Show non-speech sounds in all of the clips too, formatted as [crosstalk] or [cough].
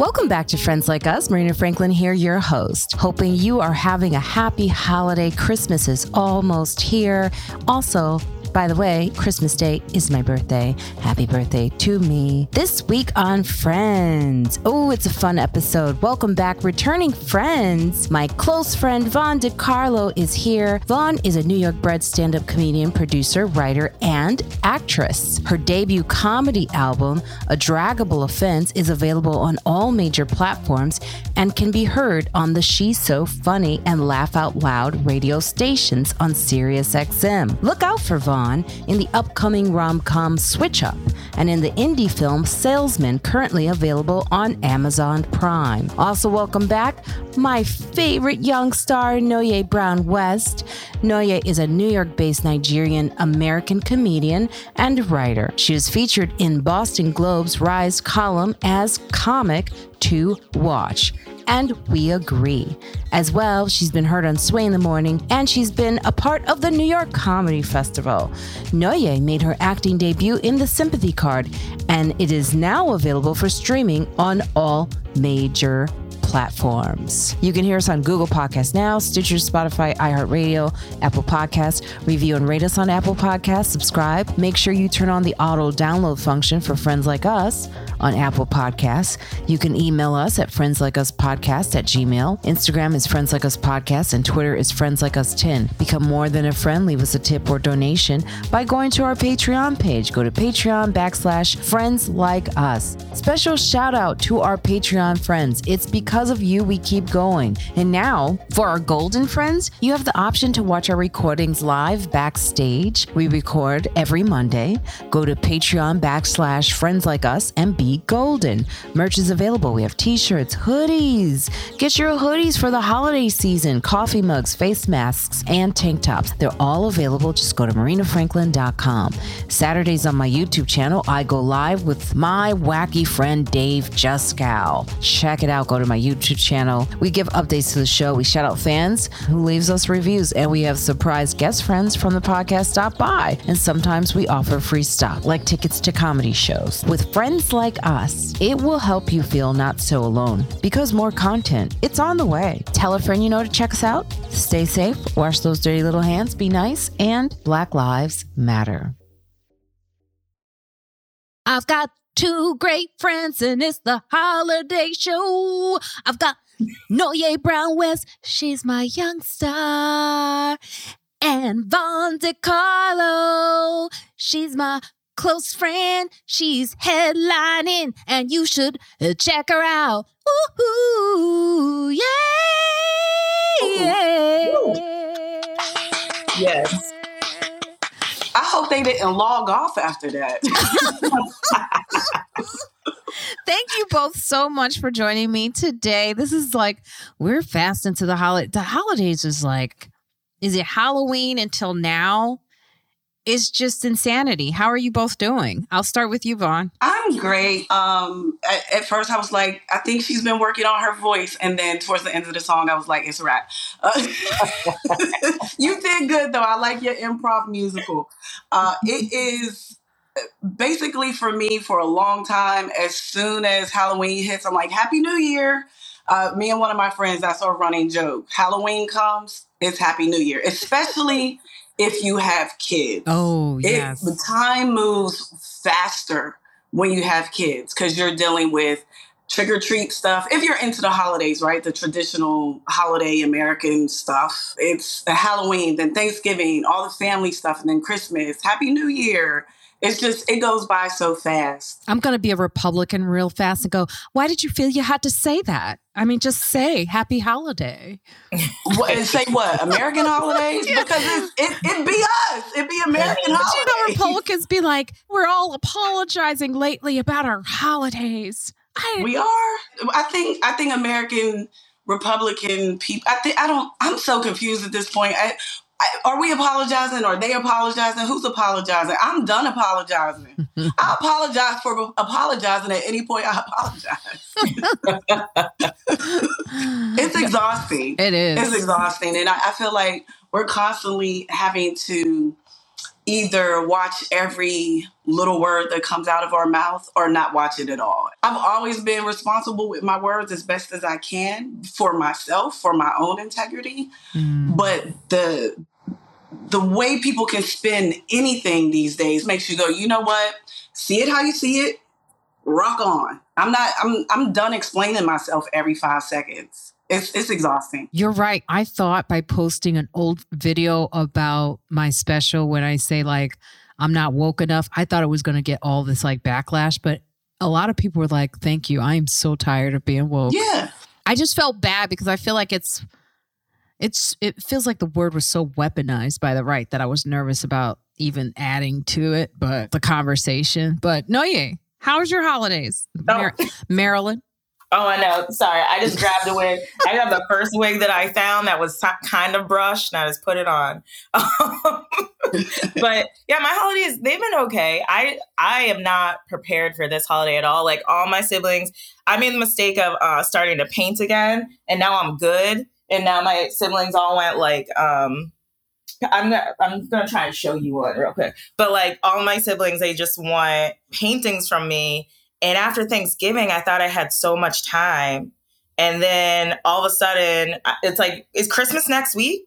Welcome back to Friends Like Us. Marina Franklin here, your host. Hoping you are having a happy holiday. Christmas is almost here. Also, by the way, Christmas Day is my birthday. Happy birthday to me. This week on Friends. Oh, it's a fun episode. Welcome back, returning friends. My close friend Von DeCarlo is here. Von is a New York bred stand up comedian, producer, writer, and actress. Her debut comedy album, A Draggable Offense, is available on all major platforms and can be heard on the She's So Funny and Laugh Out Loud radio stations on SiriusXM. Look out for Von in the upcoming rom com Switch Up and in the indie film Salesman, currently available on Amazon Prime. Also, welcome back my favorite young star, Nonye Brown West. Nonye is a New York based Nigerian American comedian and writer. She was featured in Boston Globe's Rise column as comic to watch and we agree. As well, she's been heard on Sway in the Morning, and she's been a part of the New York Comedy Festival. Nonye made her acting debut in The Sympathy Card, and it is now available for streaming on all major platforms. You can hear us on Google Podcasts now, Stitcher, Spotify, iHeartRadio, Apple Podcasts. Review and rate us on Apple Podcasts. Subscribe. Make sure you turn on the auto download function for friends like us on Apple Podcasts. You can email us at friendslikeUsPodcast at gmail. Instagram is Friends Like Us Podcast and Twitter is Friends Like Us 10. Become more than a friend. Leave us a tip or donation by going to our Patreon page. Go to Patreon backslash Friends Like Us. Special shout out to our Patreon friends. It's because of you we keep going. And now, for our golden friends, you have the option to watch our recordings live backstage. We record every Monday. Go to Patreon backslash Friends Like Us and be golden. Merch is available. We have t shirts, hoodies. Get your hoodies for the holiday season, coffee mugs, face masks, and tank tops. They're all available. Just go to marinafranklin.com. Saturdays on my YouTube channel, I go live with my wacky friend Dave Juskow. Check it out. Go to my YouTube channel. We give updates to the show. We shout out fans who leaves us reviews, and we have surprise guest friends from the podcast stop by. And sometimes we offer free stuff like tickets to comedy shows. With friends like us, it will help you feel not so alone because more content, it's on the way. Tell a friend you know to check us out. Stay safe, wash those dirty little hands, be nice, and Black Lives Matter. I've got two great friends, and it's the holiday show. I've got Nonye Brown West, she's my young star. And Von DeCarlo, she's my close friend. She's headlining, and you should uh, check her out. Ooh, yeah, yeah. Yes. Hope they didn't log off after that. [laughs] Thank you both so much for joining me today. This is like we're fast into the holiday. The holidays is like, is it Halloween until now? It's just insanity. How are you both doing? I'll start with you, Von. I'm great. Um, at, at, first, I was like, I think she's been working on her voice, and then towards the end of the song, I was like, it's a. Uh, [laughs] you did good though. I like your improv musical. Uh, it is basically for me for a long time. As soon as Halloween hits, I'm like, Happy New Year. Uh, me and one of my friends, that's our running joke. Halloween comes, it's Happy New Year, especially if you have kids. Oh, yes. It, the time moves faster when you have kids because you're dealing with trick or treat stuff. If you're into the holidays, right? The traditional holiday American stuff. It's Halloween, then Thanksgiving, all the family stuff, and then Christmas, Happy New Year it's just it goes by so fast. I'm going to be a Republican real fast and go. Why did you feel you had to say that? I mean, just say Happy Holiday. what, and say what? American holidays? [laughs] yeah. Because it, it it be us. It be American but holidays. You know, Republicans be like, we're all apologizing lately about our holidays. I, we are. I think. I think American Republican people. I think. I don't. I'm so confused at this point. I, are we apologizing? Are they apologizing? Who's apologizing? I'm done apologizing. [laughs] I apologize for apologizing at any point. I apologize. [laughs] it's exhausting. It is. It's exhausting. And I, I feel like we're constantly having to either watch every little word that comes out of our mouth or not watch it at all. I've always been responsible with my words as best as I can for myself, for my own integrity. Mm. But the the way people can spin anything these days makes you go, you know what? See it how you see it, rock on. I'm not I'm I'm done explaining myself every five seconds. It's it's exhausting. You're right. I thought by posting an old video about my special when I say like I'm not woke enough, I thought it was gonna get all this like backlash, but a lot of people were like, Thank you. I am so tired of being woke. Yeah. I just felt bad because I feel like it's it's it feels like the word was so weaponized by the right that I was nervous about even adding to it, but the conversation. But no, yeah. How's your holidays, oh. Mar- Marilyn? Oh, I know. Sorry, I just grabbed a wig. [laughs] I got the first wig that I found that was kind of brushed, and I just put it on. [laughs] but yeah, my holidays they've been okay. I I am not prepared for this holiday at all. Like all my siblings, I made the mistake of uh, starting to paint again, and now I'm good. And now my siblings all went like um, I'm gonna I'm gonna try and show you one real quick. But like all my siblings, they just want paintings from me. And after Thanksgiving, I thought I had so much time. And then all of a sudden, it's like, is Christmas next week?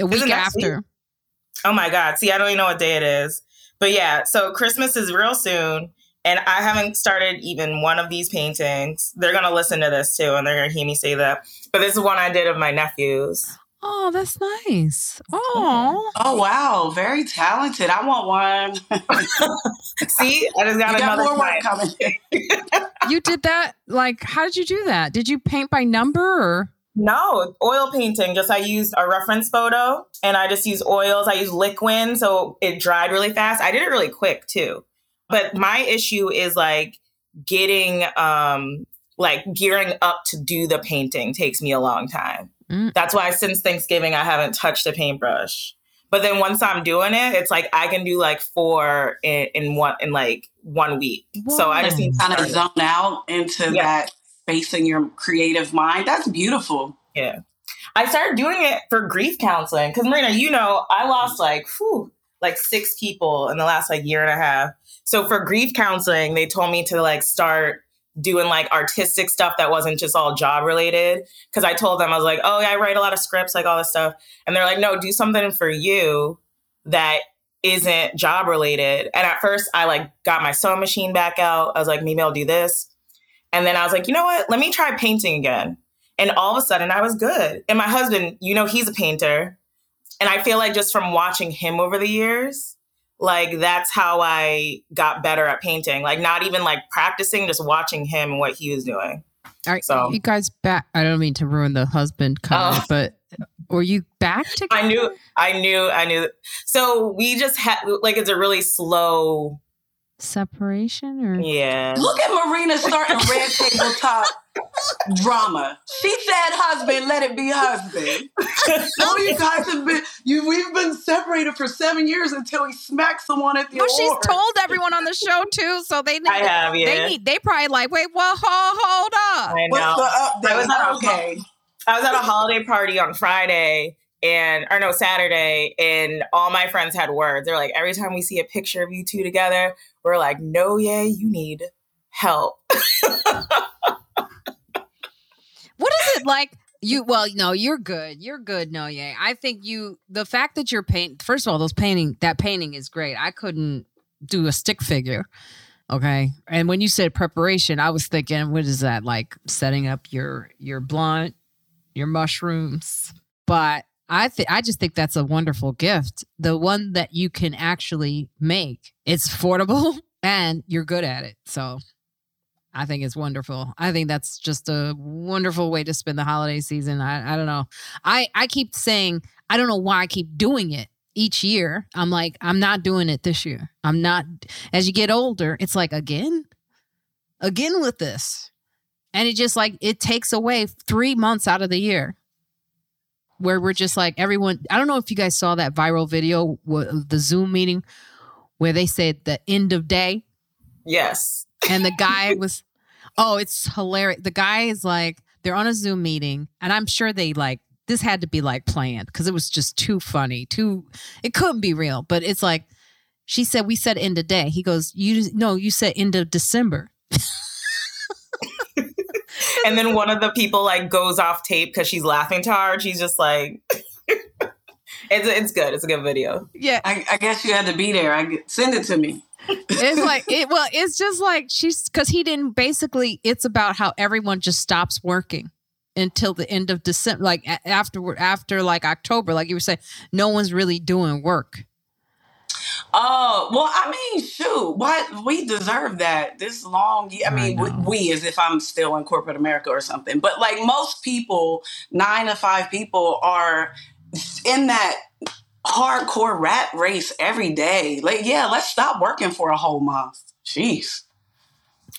A week after. Week? Oh my God. See, I don't even know what day it is. But yeah, so Christmas is real soon. And I haven't started even one of these paintings. They're going to listen to this too, and they're going to hear me say that. But this is one I did of my nephews. Oh, that's nice. Oh. Oh wow, very talented. I want one. [laughs] See, I just got, got more work coming. [laughs] you did that like how did you do that? Did you paint by number or no, oil painting. Just I used a reference photo and I just use oils. I use liquid so it dried really fast. I did it really quick too. But my issue is like getting um like gearing up to do the painting takes me a long time. Mm. That's why since Thanksgiving, I haven't touched a paintbrush. But then once I'm doing it, it's like I can do like four in, in one in like one week. Whoa. So I just need to kind of zone out into yeah. that space in your creative mind. That's beautiful. Yeah. I started doing it for grief counseling because Marina, you know, I lost like whew, like six people in the last like year and a half. So for grief counseling, they told me to like start doing like artistic stuff that wasn't just all job related. Cause I told them, I was like, oh, yeah, I write a lot of scripts, like all this stuff. And they're like, no, do something for you that isn't job related. And at first, I like got my sewing machine back out. I was like, maybe I'll do this. And then I was like, you know what? Let me try painting again. And all of a sudden, I was good. And my husband, you know, he's a painter. And I feel like just from watching him over the years, like that's how I got better at painting. Like not even like practicing, just watching him and what he was doing. All right, so you guys back. I don't mean to ruin the husband oh. comment, oh. but were you back together? I knew, I knew, I knew. So we just had like it's a really slow separation, or yeah. Look at Marina starting red table talk drama. She said husband, let it be husband. [laughs] oh, you guys have been you we've been separated for seven years until he smacked someone at the Well, she's told everyone on the show too, so they need I have, yeah. they need they probably like, wait, well, hold, hold up. I know. I was at okay. A, I was at a holiday party on Friday and or no Saturday, and all my friends had words. They're like, every time we see a picture of you two together, we're like, no, yeah, you need help. [laughs] What is it like? You well, no, you're good. You're good. No, yeah. I think you the fact that you're paint. First of all, those painting that painting is great. I couldn't do a stick figure. Okay, and when you said preparation, I was thinking, what is that like? Setting up your your blunt, your mushrooms. But I think I just think that's a wonderful gift. The one that you can actually make. It's affordable [laughs] and you're good at it. So I think it's wonderful. I think that's just a wonderful way to spend the holiday season. I, I don't know. I, I keep saying, I don't know why I keep doing it each year. I'm like, I'm not doing it this year. I'm not, as you get older, it's like, again, again with this. And it just like, it takes away three months out of the year where we're just like, everyone, I don't know if you guys saw that viral video, the Zoom meeting where they said the end of day. Yes and the guy [laughs] was, oh, it's hilarious. The guy is like, they're on a Zoom meeting, and I'm sure they like this had to be like planned because it was just too funny. Too, it couldn't be real. But it's like she said, we said end of day. He goes, you no, you said end of December. [laughs] and then one of the people like goes off tape because she's laughing too hard. She's just like, [laughs] it's it's good. It's a good video. Yeah, I, I guess you had to be there. I get, send it to me. it's [laughs] like it. Well, it's just like she's because he didn't. Basically, it's about how everyone just stops working until the end of December, like after after like October. Like you were saying, no one's really doing work. Oh well, I mean, shoot, what we deserve that this long. I mean, I we, as if I'm still in corporate America or something. But like most people, nine to five people are in that hardcore rat race every day. Like, yeah, let's stop working for a whole month. Jeez,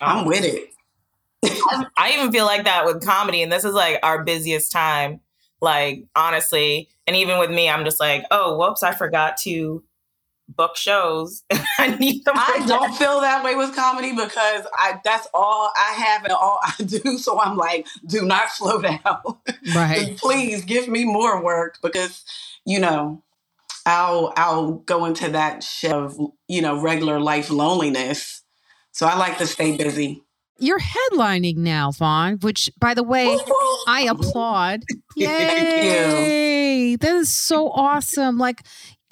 I'm um, with it. I even feel like that with comedy, and this is like our busiest time. Like honestly, and even with me, I'm just like, oh, whoops, I forgot to book shows. [laughs] I need them. I don't feel that way with comedy because I that's all I have and all I [laughs] do. So I'm like, do not slow down. [laughs] Right. Please give me more work because you know I'll I'll go into that shit of you know regular life loneliness. So I like to stay busy. You're headlining now, Von, which by the way, I applaud. Yay! That is so awesome. Like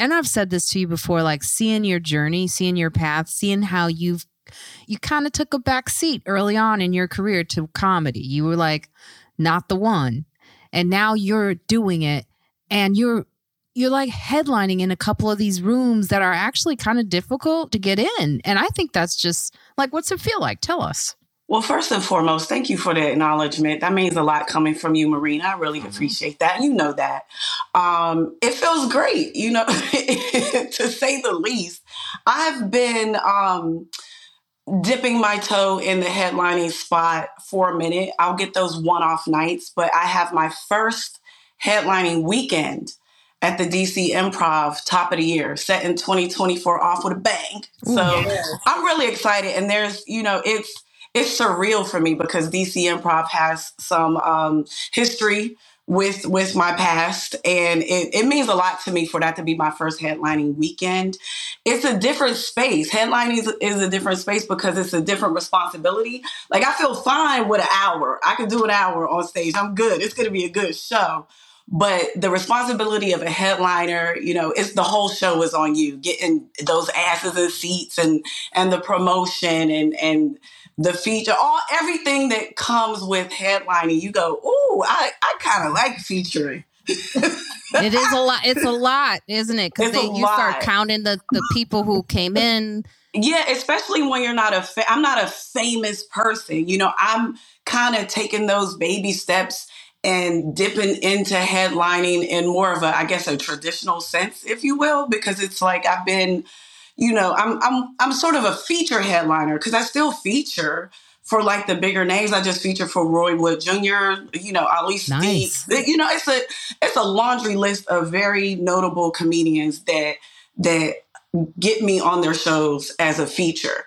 and I've said this to you before, like seeing your journey, seeing your path, seeing how you've you kind of took a back seat early on in your career to comedy. You were like not the one. And now you're doing it and you're you're like headlining in a couple of these rooms that are actually kind of difficult to get in. And I think that's just like what's it feel like? Tell us. Well, first and foremost, thank you for the acknowledgement. That means a lot coming from you, Marina. I really mm-hmm. appreciate that. You know that. Um, it feels great, you know, [laughs] to say the least. I've been um, dipping my toe in the headlining spot for a minute. I'll get those one off nights, but I have my first headlining weekend at the DC Improv top of the year, set in 2024 off with a bang. So yeah. I'm really excited. And there's, you know, it's, it's surreal for me because DC Improv has some um, history with with my past and it, it means a lot to me for that to be my first headlining weekend. It's a different space. Headlining is, is a different space because it's a different responsibility. Like i feel fine with an hour. I can do an hour on stage. I'm good. It's going to be a good show. But the responsibility of a headliner you know it's the whole show is on you getting those asses in seats and and the promotion and and the feature, all everything that comes with headlining, you go, oh, I, I kind of like featuring. it is a lot. [laughs] It's a lot, isn't it? Because you lot. start counting the the people who came in. Yeah, especially when you're not a. Fa- I'm not a famous person. You know, I'm kind of taking those baby steps and dipping into headlining in more of a, I guess, a traditional sense, if you will, because it's like I've been you know, I'm I'm I'm sort of a feature headliner because I still feature for like the bigger names. I just feature for Roy Wood Jr., you know, Ali nice. You know, it's a it's a laundry list of very notable comedians that that get me on their shows as a feature.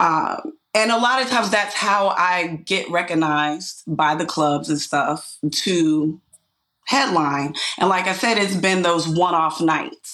Um, and a lot of times that's how I get recognized by the clubs and stuff to headline. And like I said, it's been those one off nights.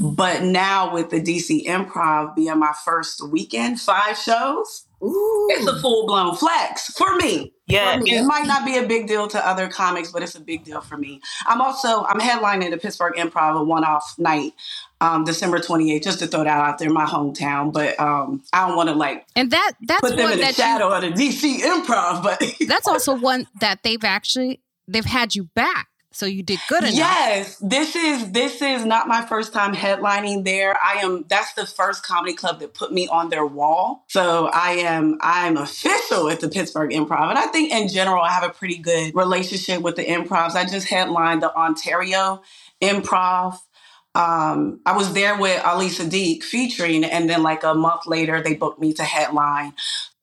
But now with the DC Improv being my first weekend, five shows, Ooh. it's a full blown flex for me. Yeah, for me. it might not be a big deal to other comics, but it's a big deal for me. I'm also I'm headlining the Pittsburgh Improv a one off night, um, December 28th, just to throw that out there, my hometown. But um, I don't want to like and that that's put them in the shadow you, of the DC Improv. But that's [laughs] also one that they've actually they've had you back so you did good enough. Yes, this is this is not my first time headlining there. I am that's the first comedy club that put me on their wall. So I am I'm official at the Pittsburgh Improv. And I think in general I have a pretty good relationship with the improvs. I just headlined the Ontario Improv. Um, I was there with Ali Siddiq featuring, and then like a month later, they booked me to headline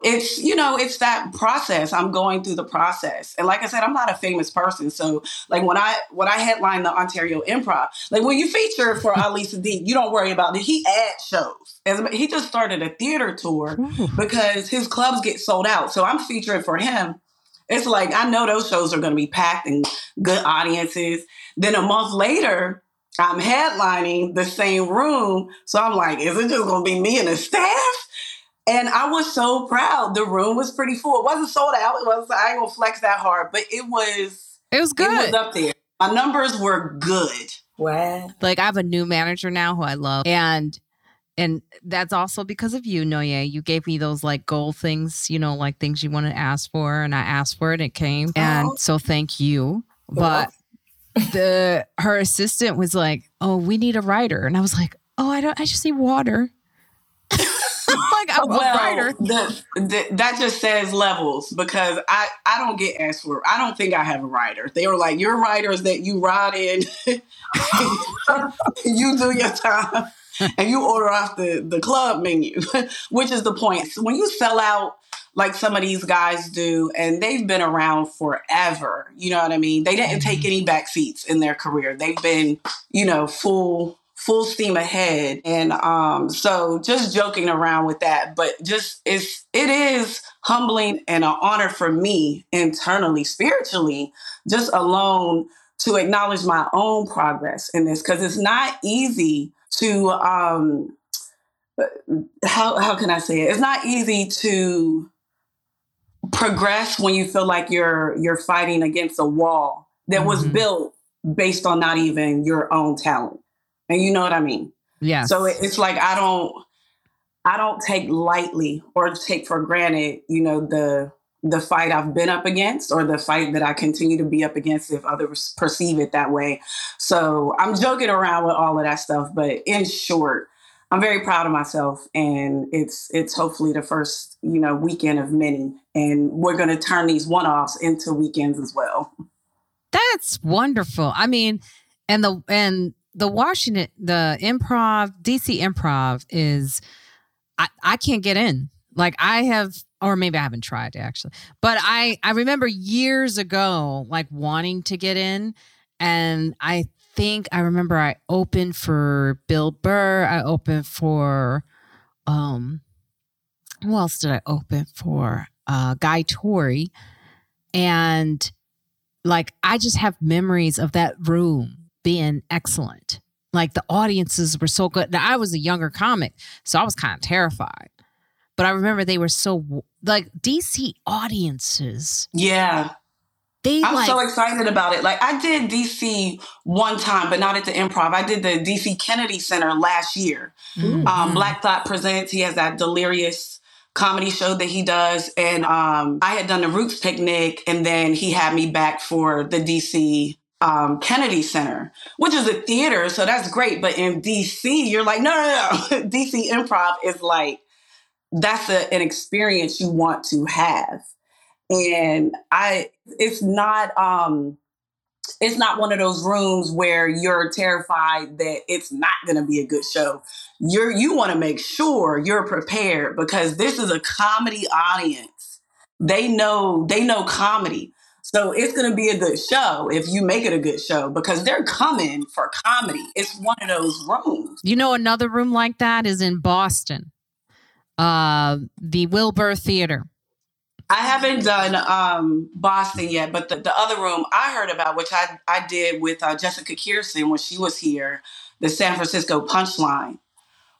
it's you know it's that process. I'm going through the process. And like i said i'm not a famous person. So like when i when i headline the ontario improv like when you feature for ali Siddiq, you don't worry about it. He adds shows. As, he just started a theater tour because his clubs get sold out. So i'm featuring for him. It's like I know those shows are going to be packed and good audiences. Then a month later, I'm headlining the same room. So I'm like, is it just going to be me and the staff? And I was so proud. The room was pretty full. It wasn't sold out. It was I ain't gonna flex that hard, but it was It was good. it was up there. My numbers were good. Wow. like I have a new manager now who I love, and and that's also because of you, Nonye. You gave me those like goal things, you know, like things you want to ask for, and I asked for it, and it came, oh. and Oh. so thank you. But the her assistant was like, "Oh, we need a writer," and I was like, "Oh, I don't. I just need water." [laughs] a writer. the, the, that just says levels because I, I don't get asked for. I don't think I have a writer. They were like, your writers that you ride in, [laughs] you do your time, and you order off the, the club menu, [laughs] which is the point. So when you sell out like some of these guys do, and they've been around forever, you know what I mean? They didn't take mm-hmm. any back seats in their career. They've been, you know, full full steam ahead. And um so just joking around with that but just it's it is humbling and an honor for me internally spiritually just alone to acknowledge my own progress in this because it's not easy to um how how can i say it? It's not easy to progress when you feel like you're you're fighting against a wall that was Mhm. built based on not even your own talent and you know what i mean Yeah. so it's like I don't I don't take lightly or take for granted, you know, the the fight I've been up against or the fight that I continue to be up against if others perceive it that way. So I'm joking around with all of that stuff, but in short, I'm very proud of myself and it's it's hopefully the first, you know, weekend of many and we're going to turn these one-offs into weekends as well. That's wonderful. I mean, and the and the Washington the improv DC improv is I I can't get in. Like I have or maybe I haven't tried actually. But I I remember years ago like wanting to get in and I think I remember I opened for Bill Burr, I opened for um who else did I open for? Uh Guy Torry and like I just have memories of that room being excellent. Like the audiences were so good. Now I was a younger comic, so I was kind of terrified. But I remember they were so like DC audiences. Yeah. They I'm like so excited about it. Like I did DC one time, but not at the improv. I did the DC Kennedy Center last year. Mhm. Um, Black Thought Presents. He has that delirious comedy show that he does. And um, I had done the Roots Picnic, and then he had me back for the DC um, Kennedy Center, which is a theater, so that's great. But in DC, you're like, no, no, no. [laughs] DC Improv is like, that's a, an experience you want to have. And I, it's not, um, it's not one of those rooms where you're terrified that it's not going to be a good show. You're you want to make sure you're prepared because this is a comedy audience. They know they know comedy. So it's going to be a good show if you make it a good show because they're coming for comedy. It's one of those rooms. You know, another room like that is in Boston, uh, the Wilbur Theater. I haven't done um, Boston yet, but the, the other room I heard about, which I, I did with uh, Jessica Kirson when she was here, the San Francisco Punchline.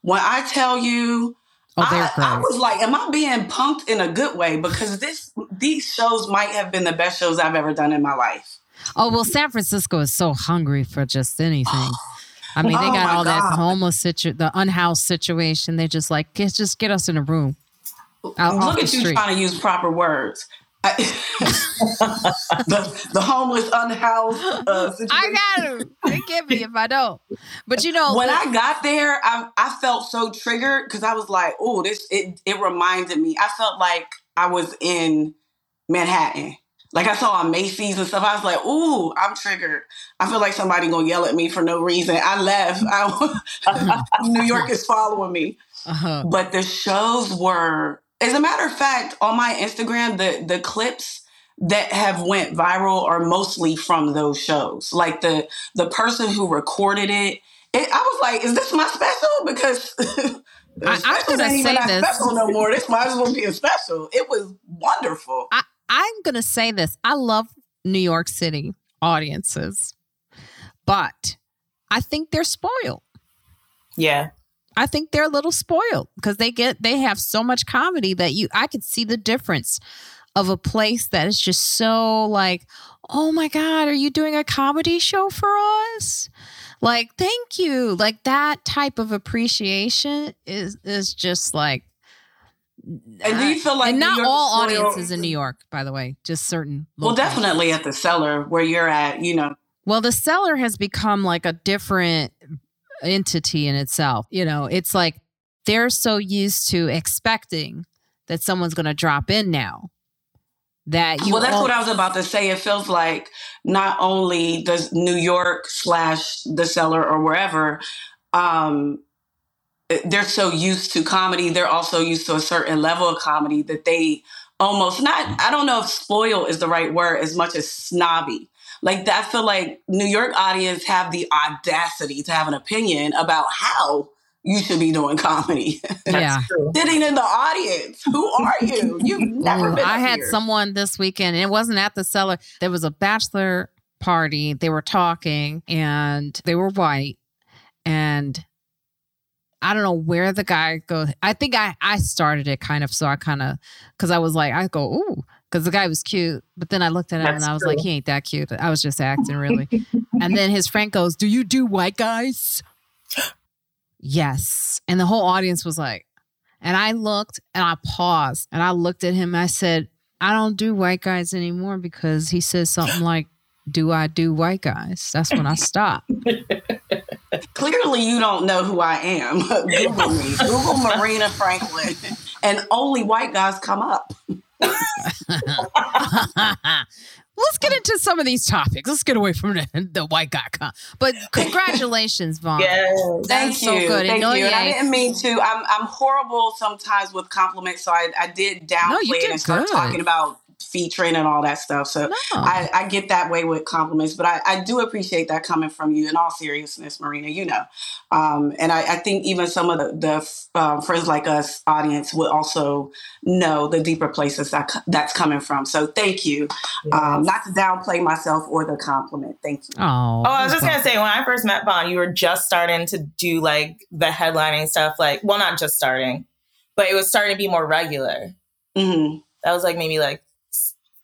When I tell you, Oh, they're I, great. I was like, am I being punked in a good way? Because this these shows might have been the best shows I've ever done in my life. oh well, San Francisco is so hungry for just anything. [sighs] I mean, they Oh got all that homeless situation, the unhoused situation. They just like, just get us in a room. Out Look at you trying to use proper words. I, [laughs] the, the homeless, unhoused uh, situation. I got to Forgive me if I don't. But you know, when the- I got there, I, I felt so triggered because I was like, "Oh, this." It it reminded me. I felt like I was in Manhattan. Like I saw on Macy's and stuff. I was like, "Ooh, I'm triggered." I feel like somebody gonna yell at me for no reason. I left. I, [laughs] New York is following me. uh, But the shows were, as a matter of fact, on my Instagram, the the clips that have went viral are mostly from those shows. Like the the person who recorded it, it I was like, "Is this my special?" Because [laughs] I- I'm gonna ain't even say that this. special no more. This might as well be a special. It was wonderful. I I'm going to say this. I love New York City audiences, but I think they're spoiled. Yeah. I think they're a little spoiled because they get they have so much comedy that you I could see the difference of a place that is just so like, oh my God, are you doing a comedy show for us? Like, thank you. Like that type of appreciation is is just like And do you feel like and not all spoiled? audiences in New York, by the way, just certain. Well, definitely at the cellar where you're at, you know. Well, the cellar has become like a different entity in itself. You know, it's like they're so used to expecting that someone's going to drop in now that you. well, that's what I was about to say. It feels like not only does New York slash the cellar or wherever, um, they're so used to comedy. They're also used to a certain level of comedy that they almost not. I don't know if spoil is the right word as much as snobby. Like I feel like New York audience have the audacity to have an opinion about how you should be doing comedy. [laughs] Yeah. Sitting in the audience, who are you? [laughs] You've never Ooh, been. I had here. someone this weekend, and it wasn't at the cellar. There was a bachelor party. They were talking, and they were white, and I don't know where the guy goes. I think I I started it kind of, so I kind of because I was like, I go ooh, because the guy was cute, but then I looked at him That's and I was true. like, he ain't that cute. I was just acting really. and then his friend goes, "Do you do white guys?" [gasps] yes, and the whole audience was like. And I looked and I paused and I looked at him. I said, I don't do white guys anymore because he says something like, Do I do white guys? That's when I stopped. [laughs] Clearly, you don't know who I am. [laughs] Google me. Google Marina Franklin, and only white guys come up. [laughs] Let's get into some of these topics. Let's get away from the, the white guy. Con- but congratulations, Von. Yes. Thank That's you. so good. Thank And you. And I didn't mean to. I'm I'm horrible sometimes with compliments, so I, I did downplay No, it and start good. talking about featuring and all that stuff. So No. I, I get that way with compliments, but I, I do appreciate that coming from you in all seriousness, Marina, you know. Um, and I, I think even some of the, the um, Friends Like Us audience would also know the deeper places that that's coming from. So thank you. Um, not to downplay myself or the compliment. Thank you. Oh, Oh, I was just gonna say when I first met Von, you were just starting to do like the headlining stuff. Like, well, not just starting, but it was starting to be more regular. hmm That was like maybe like s-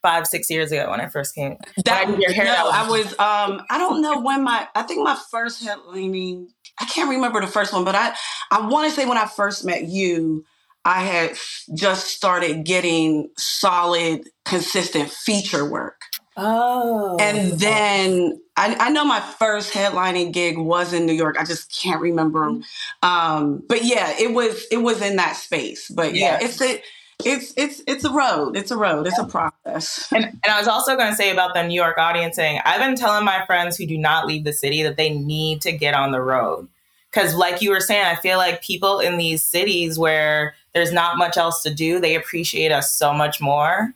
five, six years ago when I first came. That I your hair, no, I was um I don't know when my I think my first headlining I can't remember the first one, but I I want to say when I first met you, I had just started getting solid, consistent feature work. Oh, And then I, I know my first headlining gig was in New York. I just can't remember. Um, but yeah, it was it was in that space. But yeah, Yeah. it's a it's it's it's a road. It's a road. It's a process. And, and I was also going to say about the New York audiencing, I've been telling my friends who do not leave the city that they need to get on the road. Because, like you were saying, I feel like people in these cities where there's not much else to do, they appreciate us so much more.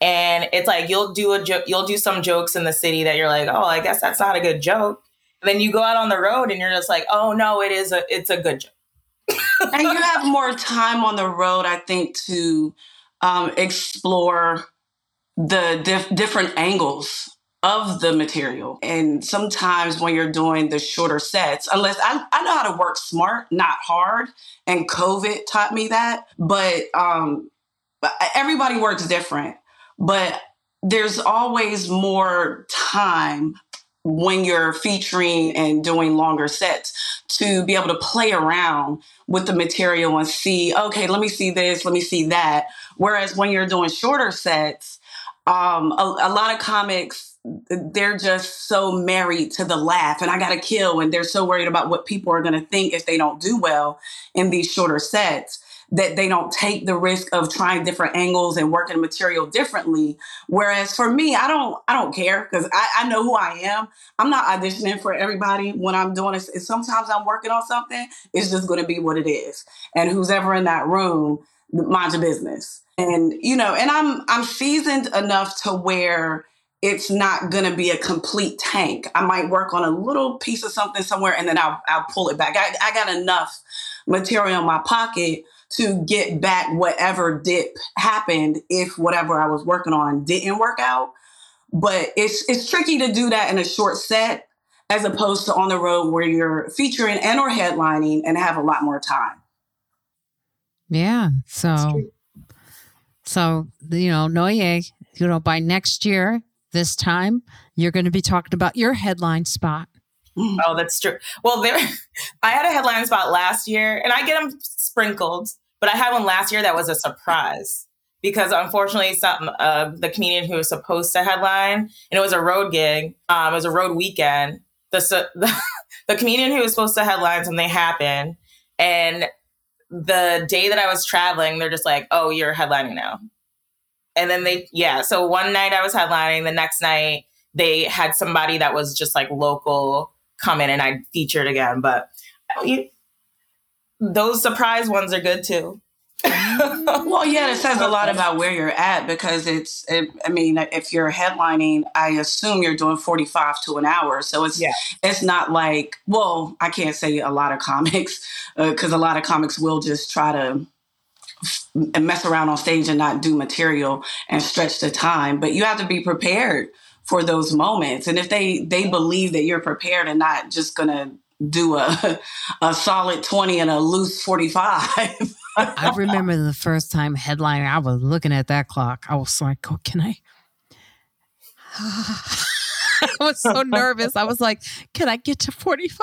And it's like you'll do a jo- you'll do some jokes in the city that you're like, oh, I guess that's not a good joke. And then you go out on the road and you're just like, oh no, it is a it's a good joke. And you have more time on the road, I think, to um, explore the dif- different angles of the material. And sometimes when you're doing the shorter sets, unless I, I know how to work smart, not hard, and COVID taught me that, but um, everybody works different. But there's always more time when you're featuring and doing longer sets to be able to play around with the material and see, okay, let me see this, let me see that. Whereas when you're doing shorter sets, um, a, a lot of comics, they're just so married to the laugh and I got to kill. And they're so worried about what people are to think if they don't do well in these shorter sets that they don't take the risk of trying different angles and working material differently. Whereas for me, I don't, I don't care because I, I know who I am. I'm not auditioning for everybody when I'm doing. And sometimes I'm working on something. It's just going to be what it is. And who's ever in that room, mind your business. And you know, and I'm I'm seasoned enough to where it's not going to be a complete tank. I might work on a little piece of something somewhere, and then I'll I'll pull it back. I, I got enough material in my pocket to get back whatever dip happened if whatever I was working on didn't work out. But it's it's tricky to do that in a short set as opposed to on the road where you're featuring and or headlining and have a lot more time. Yeah. So so you know, Nonye, you know, by next year, this time, you're going to be talking about your headline spot. Mm-hmm. Oh, that's true. Well, there, [laughs] I had a headline spot last year, and I get them sprinkled, but I had one last year that was a surprise because unfortunately, some uh, the comedian who was supposed to headline, and it was a road gig, um, it was a road weekend. The, [laughs] the the comedian who was supposed to headline something happened, and the day that I was traveling, they're just like, "Oh, you're headlining now." And then they, yeah. So one night I was headlining. The next night they had somebody that was just like local come in and I featured again. But you, those surprise ones are good too. [laughs] well, yeah, it says a lot about where you're at because it's. It, I mean, if you're headlining, I assume you're doing 45 to an hour, so it's yeah. it's not like. Well, I can't say a lot of [laughs] comics because uh, a lot of comics will just try to mess around on stage and not do material and stretch the time. But you have to be prepared for those moments. And if they they believe that you're prepared and not just gonna do a a solid 20 and a loose 45. [laughs] I remember the first time headlining, I was looking at that clock. I was like, oh, can I? [laughs] I was so nervous. I was like, can I get to 45?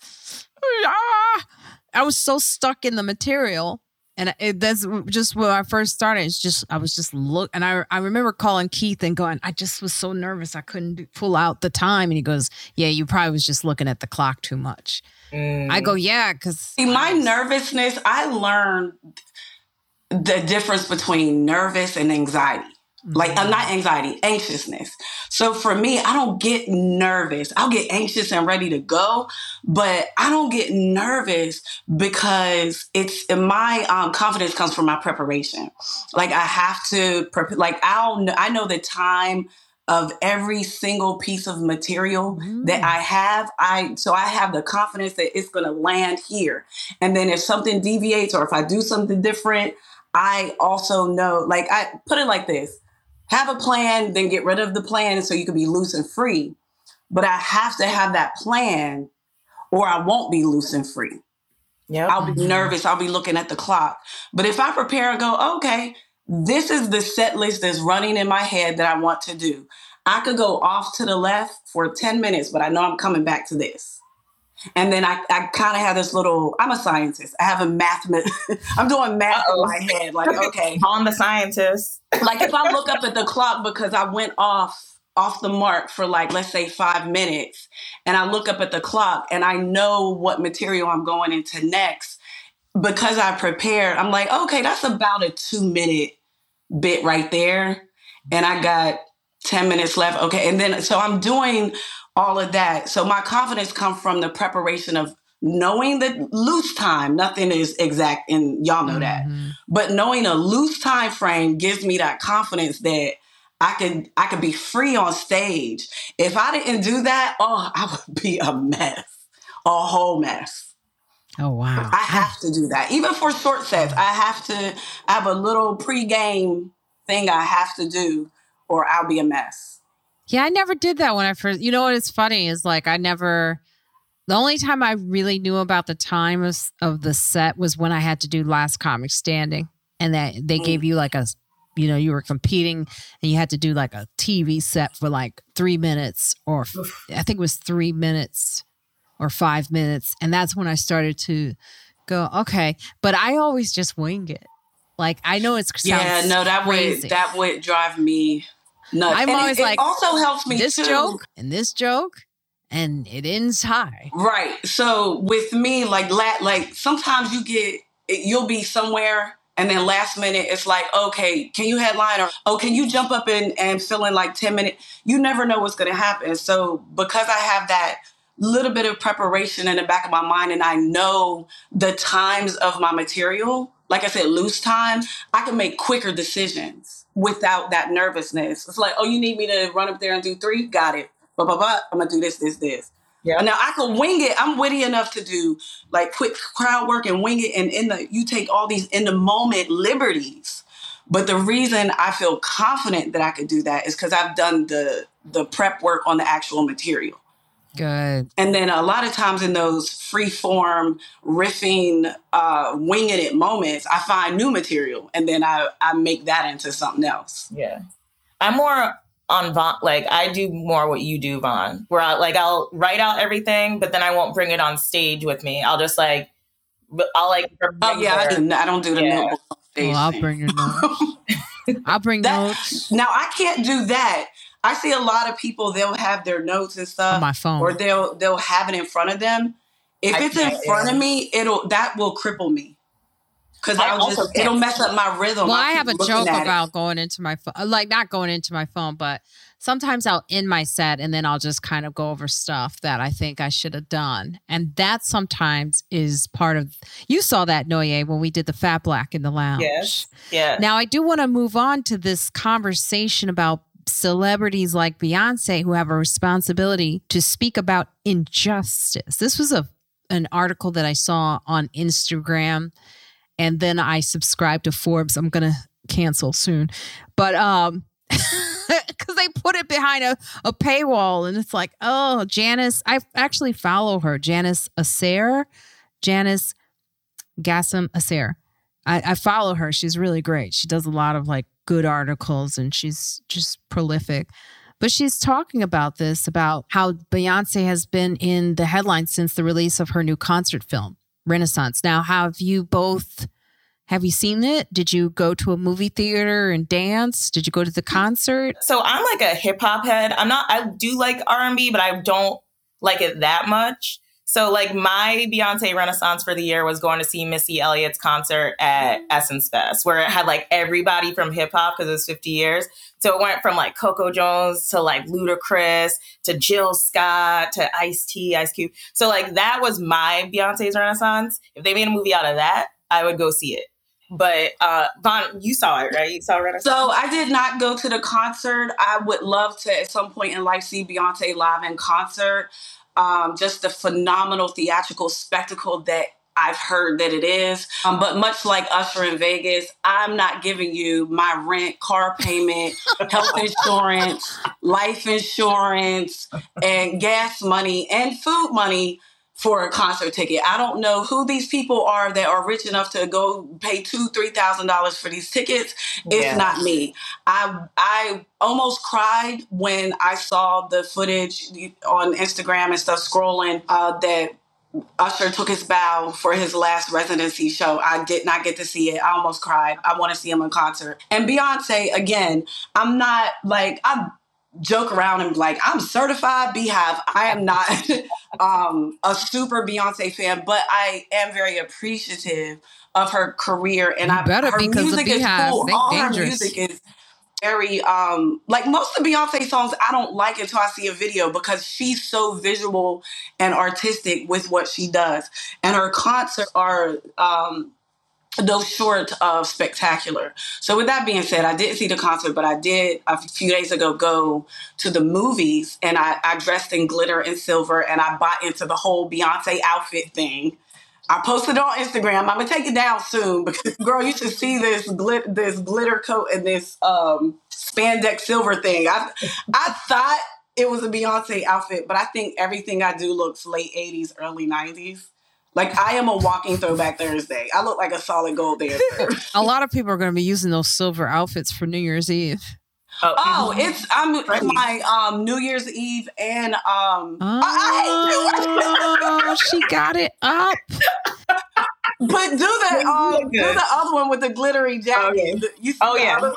[laughs] Ah! I was so stuck in the material and it, that's just when I first started. It's just I was just look, and I I remember calling Keith and going, I just was so nervous I couldn't do, pull out the time, and he goes, Yeah, you probably was just looking at the clock too much. Mm. I go, Yeah, because see my nervousness. I learned the difference between nervous and anxiety. Like I'm not anxiety, anxiousness. So for me, I don't get nervous. I'll get anxious and ready to go, but I don't get nervous because it's my um, confidence comes from my preparation. Like I have to, prepare like I'll I know the time of every single piece of material mm. that I have. I so I have the confidence that it's going to land here. And then if something deviates or if I do something different, I also know. Like I put it like this have a plan, then get rid of the plan so you can be loose and free. But I have to have that plan or I won't be loose and free. Yep. I'll be mm-hmm. nervous. I'll be looking at the clock. But if I prepare and go, okay, this is the set list that's running in my head that I want to do. I could go off to the left for 10 minutes, but I know I'm coming back to this. And then I, I kind of have this little, I'm a scientist. I have a math, [laughs] I'm doing math Uh-oh. in my head. Like, okay. [laughs] On the scientist. like if I look up at the clock because I went off off the mark for like let's say five minutes and i look up at the clock and i know what material i'm going into next because i prepared i'm like okay that's about a two minute bit right there and i got 10 minutes left okay and then so i'm doing all of that. So my confidence comes from the preparation of knowing the loose time. Nothing is exact, and y'all know mm-hmm. that. But knowing a loose time frame gives me that confidence that I could I could be free on stage. If I didn't do that, oh, I would [laughs] be a mess, a whole mess. Oh wow! I have to do that. Even for short sets, I have to I have a little pregame thing I have to do, or I'll be a mess. Yeah, I never did that when I first. You know what is funny is like I never. The only time I really knew about the time of, of the set was when I had to do Last Comic Standing, and that they gave you like a, you know, you were competing and you had to do like a TV set for like three minutes, or I think it was three minutes or five minutes, and that's when I started to go okay. But I always just wing it. Like I know it's yeah, no, that crazy. would that would drive me nuts. I'm and always it, like, it also helps me this too. joke and this joke, and it ends high. Right. So with me, like, like sometimes you get you'll be somewhere and then last minute it's like okay can you headline or oh can you jump up and, and fill in like 10 minutes you never know what's going to happen so because i have that little bit of preparation in the back of my mind and i know the times of my material like i said loose time i can make quicker decisions without that nervousness. It's like, oh, you need me to run up there and do three? Got it. But but but I'm gonna do this, this, this. Yeah. Now I can wing it. I'm witty enough to do like quick crowd work and wing it. And in the you take all these in the moment liberties. But the reason I feel confident that I could do that is because I've done the the prep work on the actual material. Good. And then a lot of times in those free form riffing, uh, winging it moments, I find new material and then I, I make that into something else. Yeah. I'm more on Von, like I do more what you do, Von, where I like I'll write out everything, but then I won't bring it on stage with me. I'll just like, I'll like. Oh yeah, I, do, I don't do the yeah. notebook. Well, I'll bring your notes. [laughs] I'll bring that, notes. Now I can't do that. I see a lot of people. They'll have their notes and stuff on my phone, or they'll they'll have it in front of them. If I it's in front yeah. of me, it'll that will cripple me because I'll just it'll mess up my rhythm. Well, I, I have a joke about it. going into my phone, like not going into my phone, but sometimes I'll end my set and then I'll just kind of go over stuff that I think I should have done, and that sometimes is part of. You saw that Nonye when we did the Fat Black in the lounge. Yes. Yeah. Now I do want to move on to this conversation about celebrities like Beyonce who have a responsibility to speak about injustice. This was a an article that I saw on Instagram and then I subscribed to Forbes. I'm going to cancel soon. But um [laughs] because they put it behind a, a paywall and it's like, oh, Janice, I actually follow her, Janice Asser, Janice Gassam Asser. I, I follow her. She's really great. She does a lot of like good articles and she's just prolific. But she's talking about this about how Beyonce has been in the headlines since the release of her new concert film, Renaissance. Now, have you both have you seen it? Did you go to a movie theater and dance? Did you go to the concert? So I'm like a hip hop head. I'm not I do like R&B, but I don't like it that much. So like my Beyonce Renaissance for the year was going to see Missy Elliott's concert at Essence Fest, where it had like everybody from hip hop because it was 50 years. So it went from like Coco Jones to like Ludacris to Jill Scott to Ice T, Ice Cube. So like that was my Beyonce's Renaissance. If they made a movie out of that, I would go see it. But uh Von, you saw it, right? You saw Renaissance. So I did not go to the concert. I would love to at some point in life see Beyonce live in concert um, just the phenomenal theatrical spectacle that I've heard that it is. Um, but much like Usher in Vegas, I'm not giving you my rent, car payment, [laughs] health insurance, life insurance, and gas money and food money for a concert ticket. I don't know who these people are that are rich enough to go pay two, three thousand dollars for these tickets. It's yeah. not me. I I almost cried when I saw the footage on Instagram and stuff scrolling uh, that Usher took his bow for his last residency show. I did not get to see it. I almost cried. I want to see him in concert. And Beyonce, again, I'm not like I'm joke around and like I'm certified BeyHive. I am not [laughs] um, a super Beyonce fan, but I am very appreciative of her career and you I better her because music is cool. All dangerous. her music is very um like most of Beyonce songs I don't like until I see a video because she's so visual and artistic with what she does. And her concerts are um no short of spectacular. So with that being said, I didn't see the concert, but I did a few days ago go to the movies and I, I dressed in glitter and silver and I bought into the whole Beyonce outfit thing. I posted on Instagram. I'm gonna take it down soon because [laughs] girl, you should see this glit this glitter coat and this um spandex silver thing. I I thought it was a Beyonce outfit, but I think everything I do looks late 80s, early 90s. Like I am a walking throwback Thursday. I look like a solid gold dancer. [laughs] a lot of people are going to be using those silver outfits for New Year's Eve. Oh, oh it's I'm my um New Year's Eve and um oh, I, [laughs] she got it up. But do the um do the other one with the glittery jacket. Okay. You oh yeah.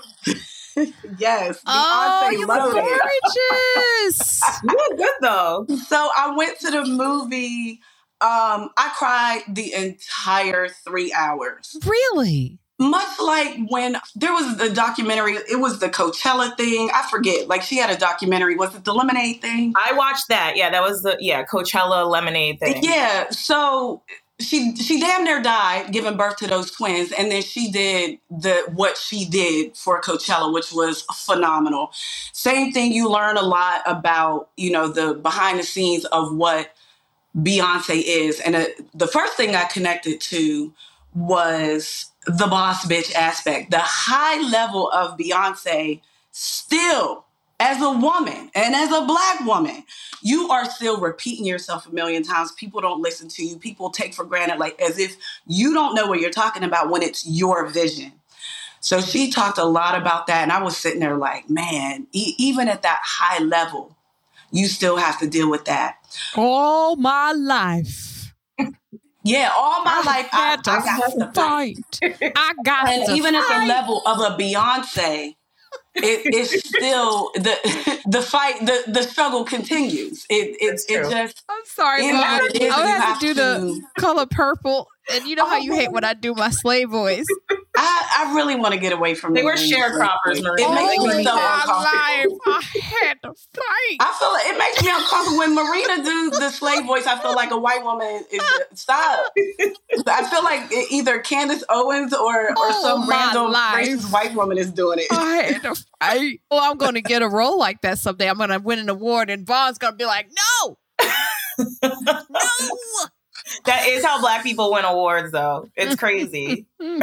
[laughs] yes. Oh, you look gorgeous. you look good though. So I went to the movie um, I cried the entire three hours. Really? Much like when there was the documentary, it was the Coachella thing. I forget. Like she had a documentary. Was it the Lemonade thing? I watched that. Yeah, that was the yeah Coachella Lemonade thing. Yeah. So she she damn near died giving birth to those twins, and then she did the what she did for Coachella, which was phenomenal. Same thing. You learn a lot about you know the behind the scenes of what Beyonce is. And uh, the first thing I connected to was the boss bitch aspect, the high level of Beyonce still as a woman and as a black woman, you are still repeating yourself a million times. People don't listen to you. People take for granted, like as if you don't know what you're talking about when it's your vision. So she talked a lot about that. And I was sitting there like, man, e- even at that high level, you still have to deal with that. All my life. Yeah, all my life I, had to I got to fight. I got And to even at the level of a Beyonce, it, it's still the [laughs] the fight, the the struggle continues. It it, it just I'm sorry, it is Von. what it is, I and you have have to do the color purple, and you know how oh you hate when I do my slave voice. I, I really want to get away from They were sharecroppers, real quick. Maria. It makes Oh, me so my uncomfortable. I had to fight. I feel like it makes me uncomfortable when Marina do the slave voice. I feel like a white woman is stop. I feel like either Candace Owens or or Oh, some random life. racist white woman is doing it. I had to fight. Well, I'm going to get a role like that someday. I'm going to win an award, and Von's going to be like, "No, [laughs] no." That is how black people win awards, though. It's crazy. [laughs] [laughs] you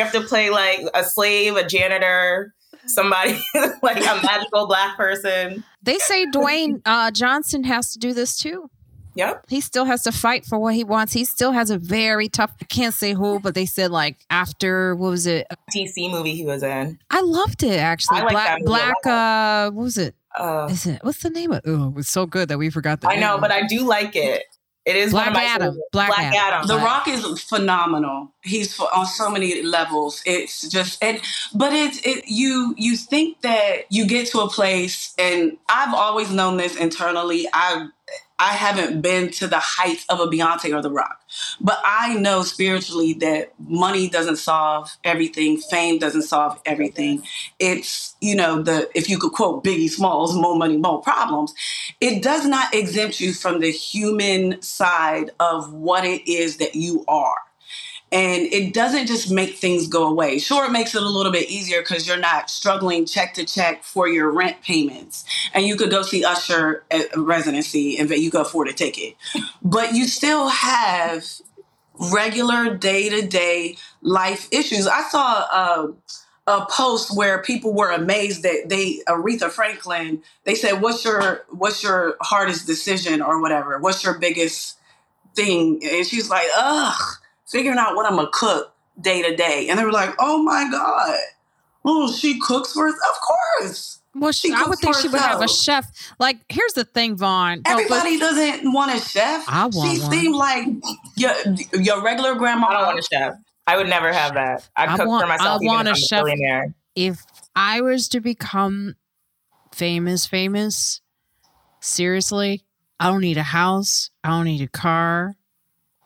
have to play like a slave, a janitor, somebody [laughs] like a magical black person. They say Dwayne uh, Johnson has to do this too. Yep. He still has to fight for what he wants. He still has a very tough. I can't say who, but they said like after what was it? DC movie he was in. I loved it actually. Like Black Black. Uh, what was it? Uh, Is it? What's the name of? Oh, it was so good that we forgot the. I name know, but it. I do like it. It is Black one of my Adam. Black Black Adam. Adam. The Right. Rock is phenomenal. He's ph- on so many levels. It's just and but it's it you you think that you get to a place and I've always known this internally. I I haven't been to the heights of a Beyonce or The Rock, but I know spiritually that money doesn't solve everything. Fame doesn't solve everything. It's you know the if you could quote Biggie Smalls, "More money, more problems." It does not exempt you from the human side of what it is that you are. And it doesn't just make things go away. Sure, it makes it a little bit easier because you're not struggling check to check for your rent payments. And you could go see Usher at residency and you could afford a ticket. But you still have regular day to day life issues. I saw a, a post where people were amazed that they Aretha Franklin. They said, "What's your what's your hardest decision or whatever? What's your biggest thing?" And she's like, "Ugh, figuring out what I'm gonna cook day to day." And they were like, "Oh my god." Oh, she cooks for us? Of course. Well, she, She I would think for she would have a chef. Like, here's the thing, Von. No, but- Everybody doesn't want a chef. I want she one. seemed like your your regular grandma. I don't want a chef. I would never have that. I'd I cook want- for myself. I want if a I'm chef. billionaire. if I was to become famous, famous, seriously, I don't need a house. I don't need a car.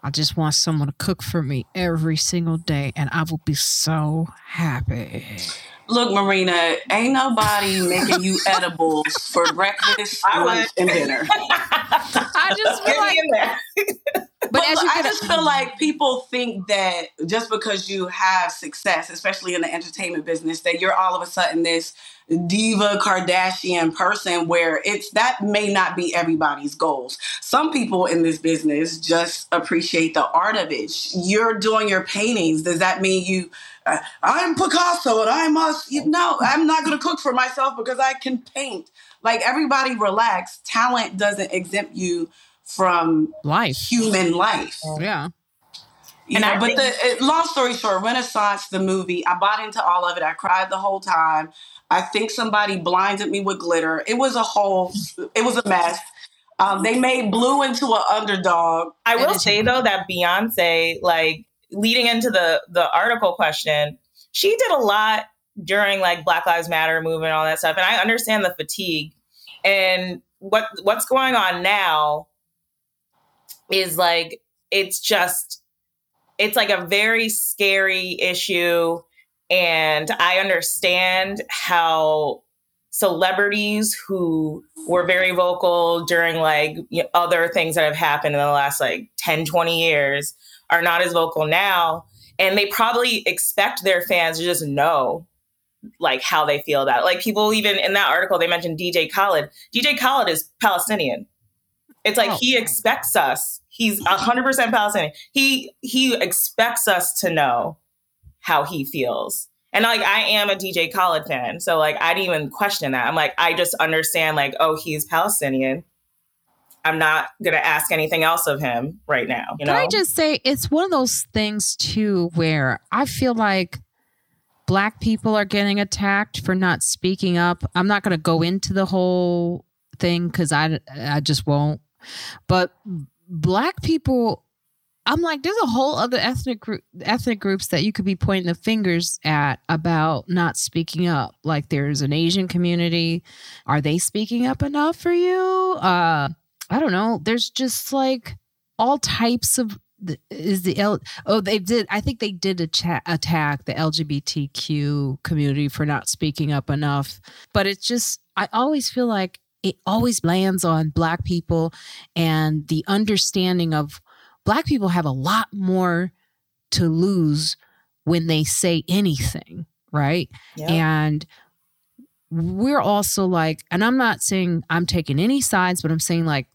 I just want someone to cook for me every single day, and I will be so happy. Look, Marina, ain't nobody making you [laughs] edibles for breakfast, lunch, and dinner. [laughs] I just feel like, me but, But as you I get, just feel like people think that just because you have success, especially in the entertainment business, that you're all of a sudden this diva Kardashian person where it's that may not be everybody's goals. Some people in this business just appreciate the art of it. You're doing your paintings. Does that mean you I'm Picasso and I must you, no, I'm not going to cook for myself because I can paint. Like everybody relax. Talent doesn't exempt you from life, human life. yeah. You And know, I but think- the it, long story short, Renaissance, the movie, I bought into all of it. I cried the whole time. I think somebody blinded me with glitter. It was a whole, it was a mess. Um, they made Blue into an underdog. I will say though that Beyonce, like leading into the the article question, she did a lot during like Black Lives Matter movement and all that stuff. And I understand the fatigue. And what what's going on now is like it's just it's like a very scary issue. And I understand how celebrities who were very vocal during like other things that have happened in the last like 10 20 years are not as vocal now and they probably expect their fans to just know like how they feel about it like people even in that article they mentioned dj khaled dj khaled is palestinian It's like Oh. he expects us. He's hundred percent Palestinian. He he expects us to know how he feels. And like I am a DJ Khaled fan, so like I didn't even question that. I'm like I just understand like oh he's Palestinian. I'm not gonna ask anything else of him right now. You know, Can I just say it's one of those things too where I feel like black people are getting attacked for not speaking up. I'm not going to go into the whole thing cuz I I just won't. But black people I'm like there's a whole other ethnic group ethnic groups that you could be pointing the fingers at about not speaking up. Like there's an Asian community. Are they speaking up enough for you? Uh I don't know. There's just like all types of is the L oh they did I think they did a cha- attack the LGBTQ community for not speaking up enough but it's just I always feel like it always lands on black people and the understanding of black people have a lot more to lose when they say anything right Yeah. and we're also like, and I'm not saying I'm taking any sides, but I'm saying like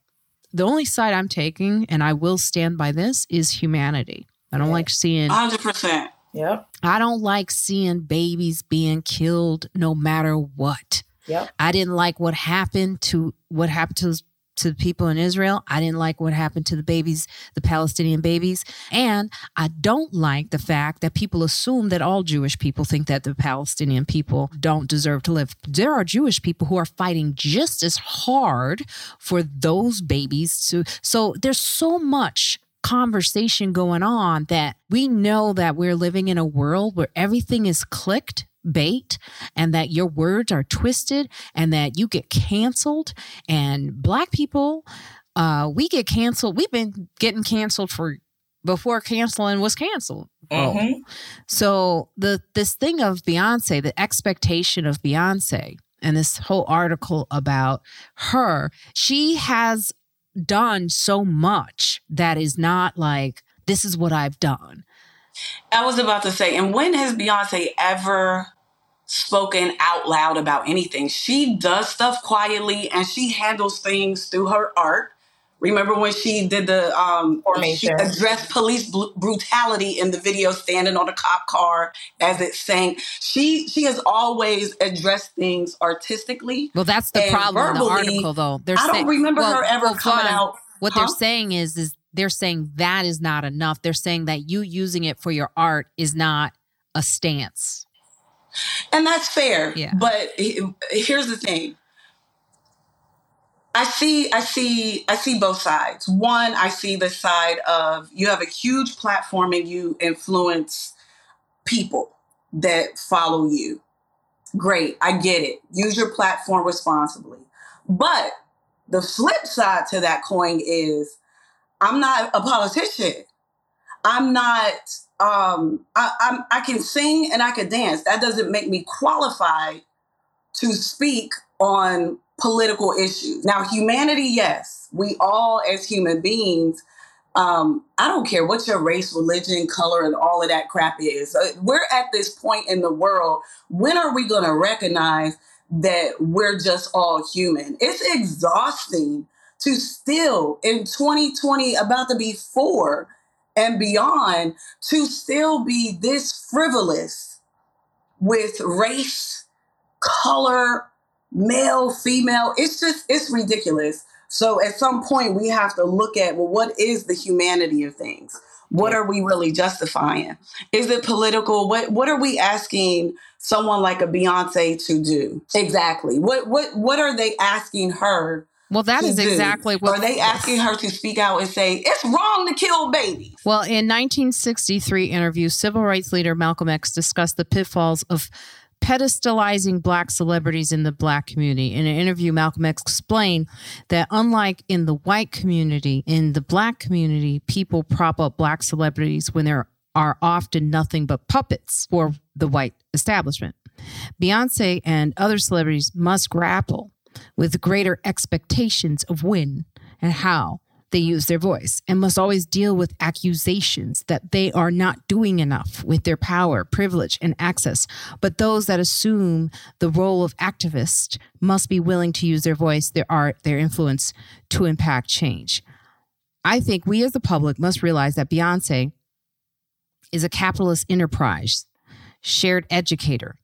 the only side I'm taking, and I will stand by this, is humanity. I don't Yeah. like seeing hundred percent. Yep. I don't like seeing babies being killed no matter what. Yep. I didn't like what happened to what happened to to the people in Israel. I didn't like what happened to the babies, the Palestinian babies, and I don't like the fact that people assume that all Jewish people think that the Palestinian people don't deserve to live. There are Jewish people who are fighting just as hard for those babies to so there's so much conversation going on that we know that we're living in a world where everything is clicked bait and that your words are twisted and that you get canceled and black people uh we get canceled we've been getting canceled for before canceling was canceled Mhm. so the this thing of Beyonce, the expectation of Beyonce, and this whole article about her, she has done so much that is not like this is what I've done. I was about to say, and when has Beyonce ever spoken out loud about anything? She does stuff quietly and she handles things through her art. Remember when she did the um she addressed police bl- brutality in the video standing on a cop car as it sank. She she has always addressed things artistically. Well, that's the problem in the article, though. They're I don't saying- remember well, her ever well, coming out. What Huh? they're saying is, is they're saying that is not enough. They're saying that you using it for your art is not a stance. And that's fair. Yeah. But here's the thing. I see I see I see both sides. One, I see the side of you have a huge platform and you influence people that follow you. Great. I get it. Use your platform responsibly. But the flip side to that coin is I'm not a politician. I'm not um I, I'm I can sing and I can dance. That doesn't make me qualified to speak on political issues. Now, humanity, yes, we all as human beings, um, I don't care what your race, religion, color, and all of that crap is. Uh, We're at this point in the world. When are we going to recognize that we're just all human? It's exhausting to still in 2020, about to be four and beyond, to still be this frivolous with race, color, male, female. It's just, it's ridiculous. So at some point, we have to look at, well, what is the humanity of things? What are we really justifying? Is it political? What What are we asking someone like a Beyonce to do exactly? What What What are they asking her? Well, that is do? exactly what Are they asking her to speak out and say it's wrong to kill babies? Well, in 1963 interview, civil rights leader Malcolm X discussed the pitfalls of pedestalizing black celebrities in the black community. In an interview, Malcolm X explained that unlike in the white community, in the black community, people prop up black celebrities when there are often nothing but puppets for the white establishment. Beyonce and other celebrities must grapple with greater expectations of when and how they use their voice and must always deal with accusations that they are not doing enough with their power, privilege, and access. But those that assume the role of activist must be willing to use their voice, their art, their influence to impact change. I think we as the public must realize that Beyonce is a capitalist enterprise, shared educator.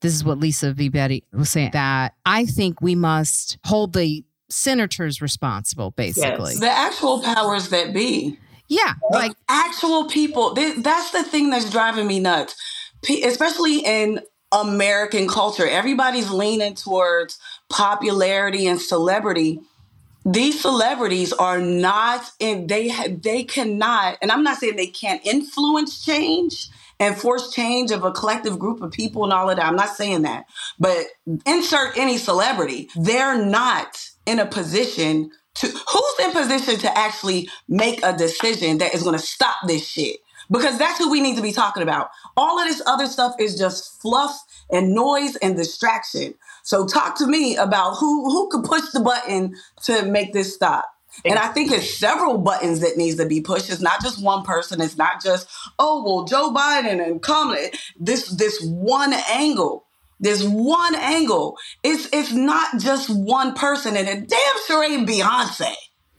This is what Lisa V. Betty was saying that I think we must hold the senators responsible, basically. The actual powers that be. Yeah, like actual people. Th- That's the thing that's driving me nuts, P- especially in American culture. Everybody's leaning towards popularity and celebrity. These celebrities are not, and they ha- they cannot. And I'm not saying they can't influence change and force change of a collective group of people and all of that. I'm not saying that, but insert any celebrity. They're not in a position to who's in position to actually make a decision that is going to stop this shit because that's who we need to be talking about all of this other stuff is just fluff and noise and distraction so talk to me about who who could push the button to make this stop and I think it's several buttons that needs to be pushed. It's not just one person. It's not just, oh well, Joe Biden and Kamala. This this one angle. This one angle. It's it's not just one person, and it damn sure ain't Beyonce.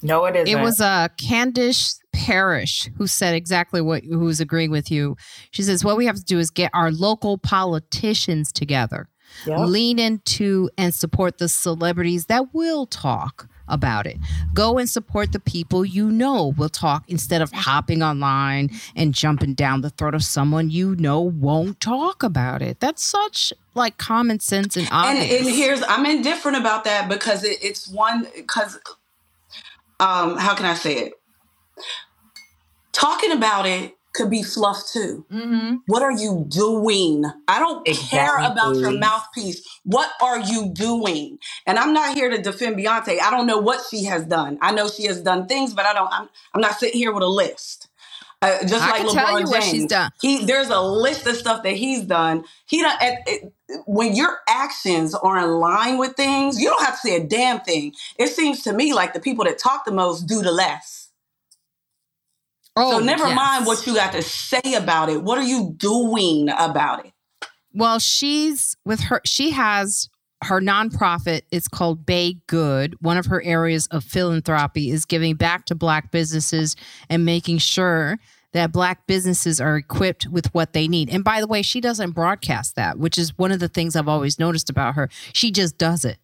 No, it isn't. it was uh, Candice Parrish who said exactly what who was agreeing with you. She says what we have to do is get our local politicians together, Yep. lean into and support the celebrities that will talk about it. Go and support the people you know will talk instead of hopping online and jumping down the throat of someone you know won't talk about it. That's such like common sense and And, obvious. and here's I'm indifferent about that because it, it's one because um how can I say it? Talking about it could be fluff too. Mhm. What are you doing? I don't care about your mouthpiece. What are you doing? And I'm not here to defend Beyonce. I don't know what she has done. I know she has done things, but I don't. I'm, I'm not sitting here with a list. Uh, just I like can LeBron tell you James, what she's done. He there's a list of stuff that he's done. He done at, it, when your actions are in line with things, you don't have to say a damn thing. It seems to me like the people that talk the most do the less. Oh, so never yes. mind what you got to say about it. What are you doing about it? Well, she's with her, she has her nonprofit. It's called Bay Good. One of her areas of philanthropy is giving back to Black businesses and making sure that Black businesses are equipped with what they need. And by the way, she doesn't broadcast that, which is one of the things I've always noticed about her. She just does it.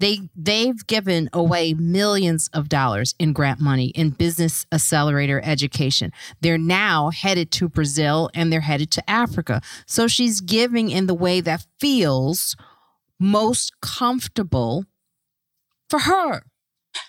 They they've given away millions of dollars in grant money in business accelerator education. They're now headed to Brazil and they're headed to Africa. So she's giving in the way that feels most comfortable for her.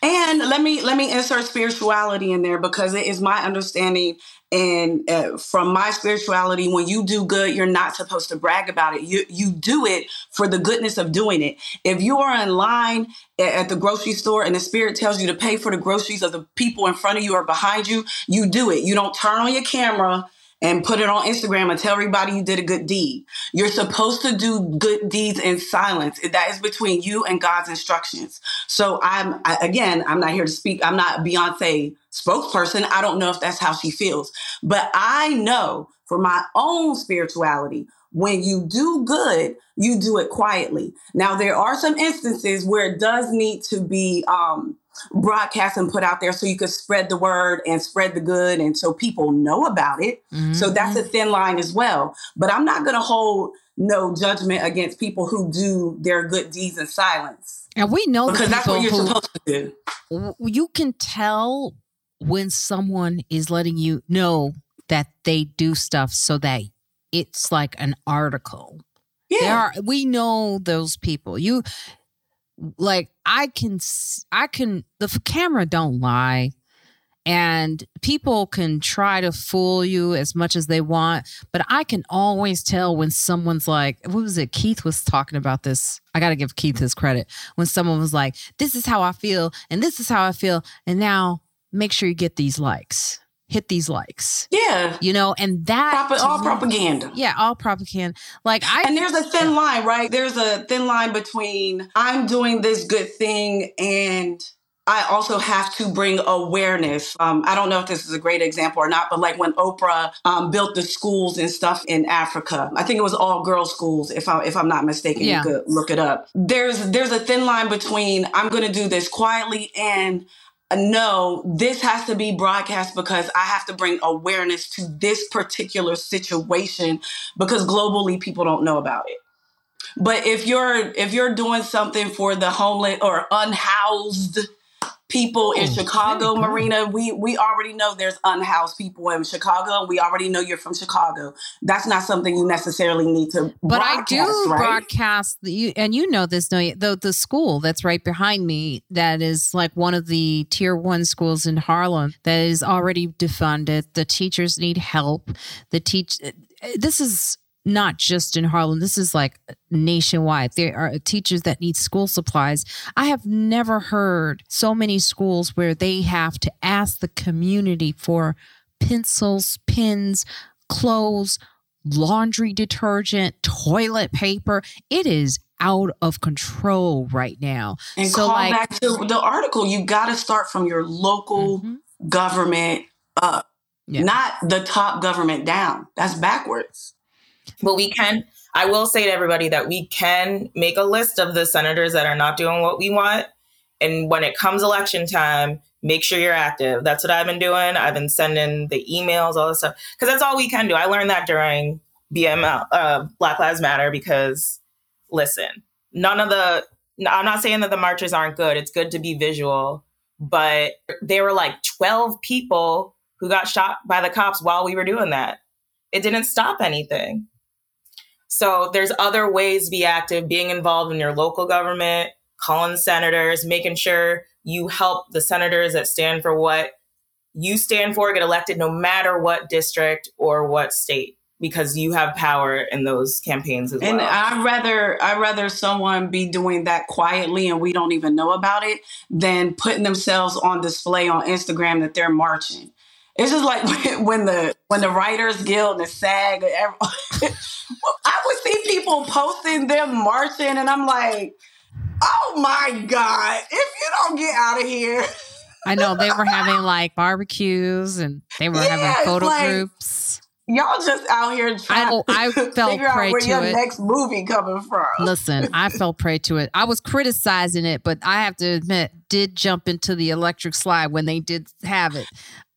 And let me let me insert spirituality in there because it is my understanding and uh, from my spirituality when you do good you're not supposed to brag about it. You you do it for the goodness of doing it. If you are in line at the grocery store and the spirit tells you to pay for the groceries of the people in front of you or behind you, you do it. You don't turn on your camera and put it on Instagram and tell everybody you did a good deed. You're supposed to do good deeds in silence. That is between you and God's instructions. So I'm I, again, I'm not here to speak. I'm not Beyonce spokesperson. I don't know if that's how she feels, but I know for my own spirituality, when you do good, you do it quietly. Now there are some instances where it does need to be um, broadcast and put out there so you could spread the word and spread the good, and so people know about it. So that's a mm-hmm. thin line as well. But I'm not going to hold no judgment against people who do their good deeds in silence and we know because that's what you're who- supposed to do. you can tell when someone is letting you know that they do stuff so that it's like an article. Yeah. are we know those people. You like I can I can the camera don't lie and people can try to fool you as much as they want, but I can always tell when someone's like, what was it? Keith was talking about this. I got to give Keith his credit. When someone was like, this is how I feel and this is how I feel and now make sure you get these likes. Hit these likes. Yeah. You know, and that to all me- propaganda. Yeah, all propaganda. Like I And there's a thin line, right? There's a thin line between I'm doing this good thing and I also have to bring awareness. Um, I don't know if this is a great example or not, but like when Oprah um, built the schools and stuff in Africa, I think it was all girls schools. If I if I'm not mistaken, Yeah. you could look it up. There's there's a thin line between I'm going to do this quietly and Uh, no, this has to be broadcast because I have to bring awareness to this particular situation because globally people don't know about it. But if you're if you're doing something for the homeless or unhoused people in Oh, Chicago. Marina, we we already know there's unhoused people in Chicago, and we already know you're from Chicago. That's not something you necessarily need to. But I do broadcast, right? broadcast the you and you know this, no? The the school that's right behind me that is like one of the tier one schools in Harlem that is already defunded. The teachers need help. The teach. Eh, this is not just in Harlem. This is like nationwide. There are teachers that need school supplies. I have never heard so many schools where they have to ask the community for pencils, pens, clothes, laundry detergent, toilet paper. It is out of control right now. And So, call like- back to the article. You got to start from your local Mhm. government up, Yeah. not the top government down. That's backwards. But we can, I will say to everybody that we can make a list of the senators that are not doing what we want. And when it comes election time, make sure you're active. That's what I've been doing. I've been sending the emails, all this stuff, because that's all we can do. I learned that during BML, uh, Black Lives Matter, because listen, none of the, I'm not saying that the marches aren't good. It's good to be visual, but there were like 12 people who got shot by the cops while we were doing that. It didn't stop anything. So there's other ways to be active, being involved in your local government, calling senators, making sure you help the senators that stand for what you stand for get elected no matter what district or what state because you have power in those campaigns as And well. And I'd rather I'd rather someone be doing that quietly and we don't even know about it than putting themselves on display on Instagram that they're marching. It's just like [laughs] when the when the Writers Guild and the SAG, every- [laughs] I would see people posting them marching, and I'm like, oh my god! If you don't get out of here, I know they were [laughs] having like barbecues and they were Yeah, having photo like- groups. y'all just out here trying oh, I to fell figure out prey where to your it. next movie coming from. Listen, I fell prey to it. I was criticizing it, but I have to admit, did jump into the electric slide when they did have it.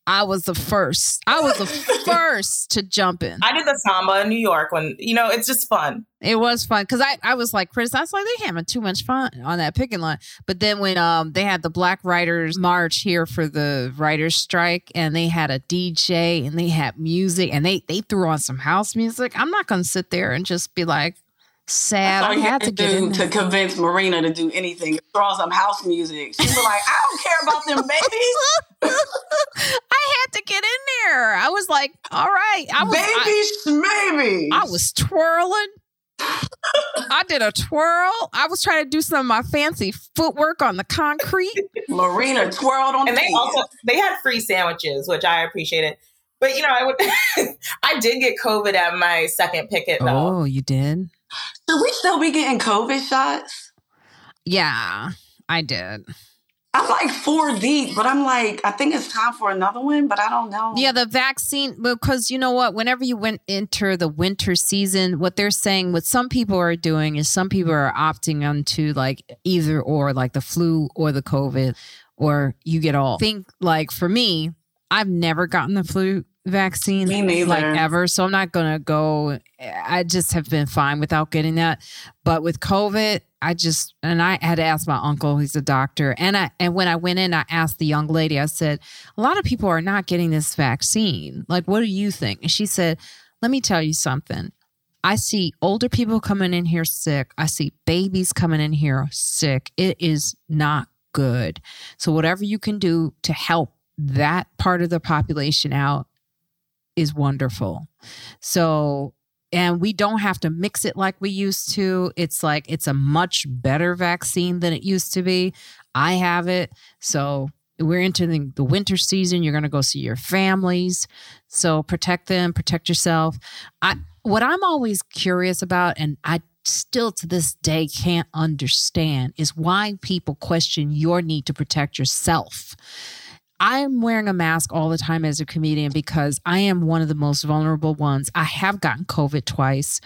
I was the first. I was the [laughs] first to jump in. I did the samba in New York when, you know, it's just fun. It was fun because I, I was like chris criticized like they having too much fun on that picking line. But then when um they had the Black Writers March here for the writers strike and they had a DJ and they had music and they they threw on some house music. I'm not gonna sit there and just be like sad. all I had had to to get do in. to there. convince Marina to do anything. Throw on some house music. She was like, I don't care about them babies. [laughs] I had to get in there. I was like, all right. I was I, Baby schmaby. I was twirling. I did a twirl. I was trying to do some of my fancy footwork on the concrete. Marina twirled on and the they also they had free sandwiches, which I appreciated. But you know, I would [laughs] I did get COVID at my second picket though. Oh, you did? Should we still be getting COVID shots? Yeah, I did. I'm like four deep, but I'm like, I think it's time for another one, but I don't know. Yeah, the vaccine because you know what? Whenever you went enter the winter season, what they're saying, what some people are doing is some people are opting onto like either or, like the flu or the COVID, or you get all. think like for me, I've never gotten the flu vaccine Me like ever, so I'm not gonna go. Eh, I just have been fine without getting that, but with COVID. I just and I had to ask my uncle, he's a doctor, and I and when I went in, I asked the young lady. I said, a lot of people are not getting this vaccine. Like, what do you think? And she said, let me tell you something. I see older people coming in here sick. I see babies coming in here sick. It is not good. So, whatever you can do to help that part of the population out is wonderful. So, and we don't have to mix it like we used to. It's like it's a much better vaccine than it used to be. I have it. So, we're entering the winter season. You're going to go see your families. So protect them, protect yourself. I what I'm always curious about and I still to this day can't understand is why people question your need to protect yourself. I am wearing a mask all the time as a comedian because I am one of the most vulnerable ones. I have gotten COVID twice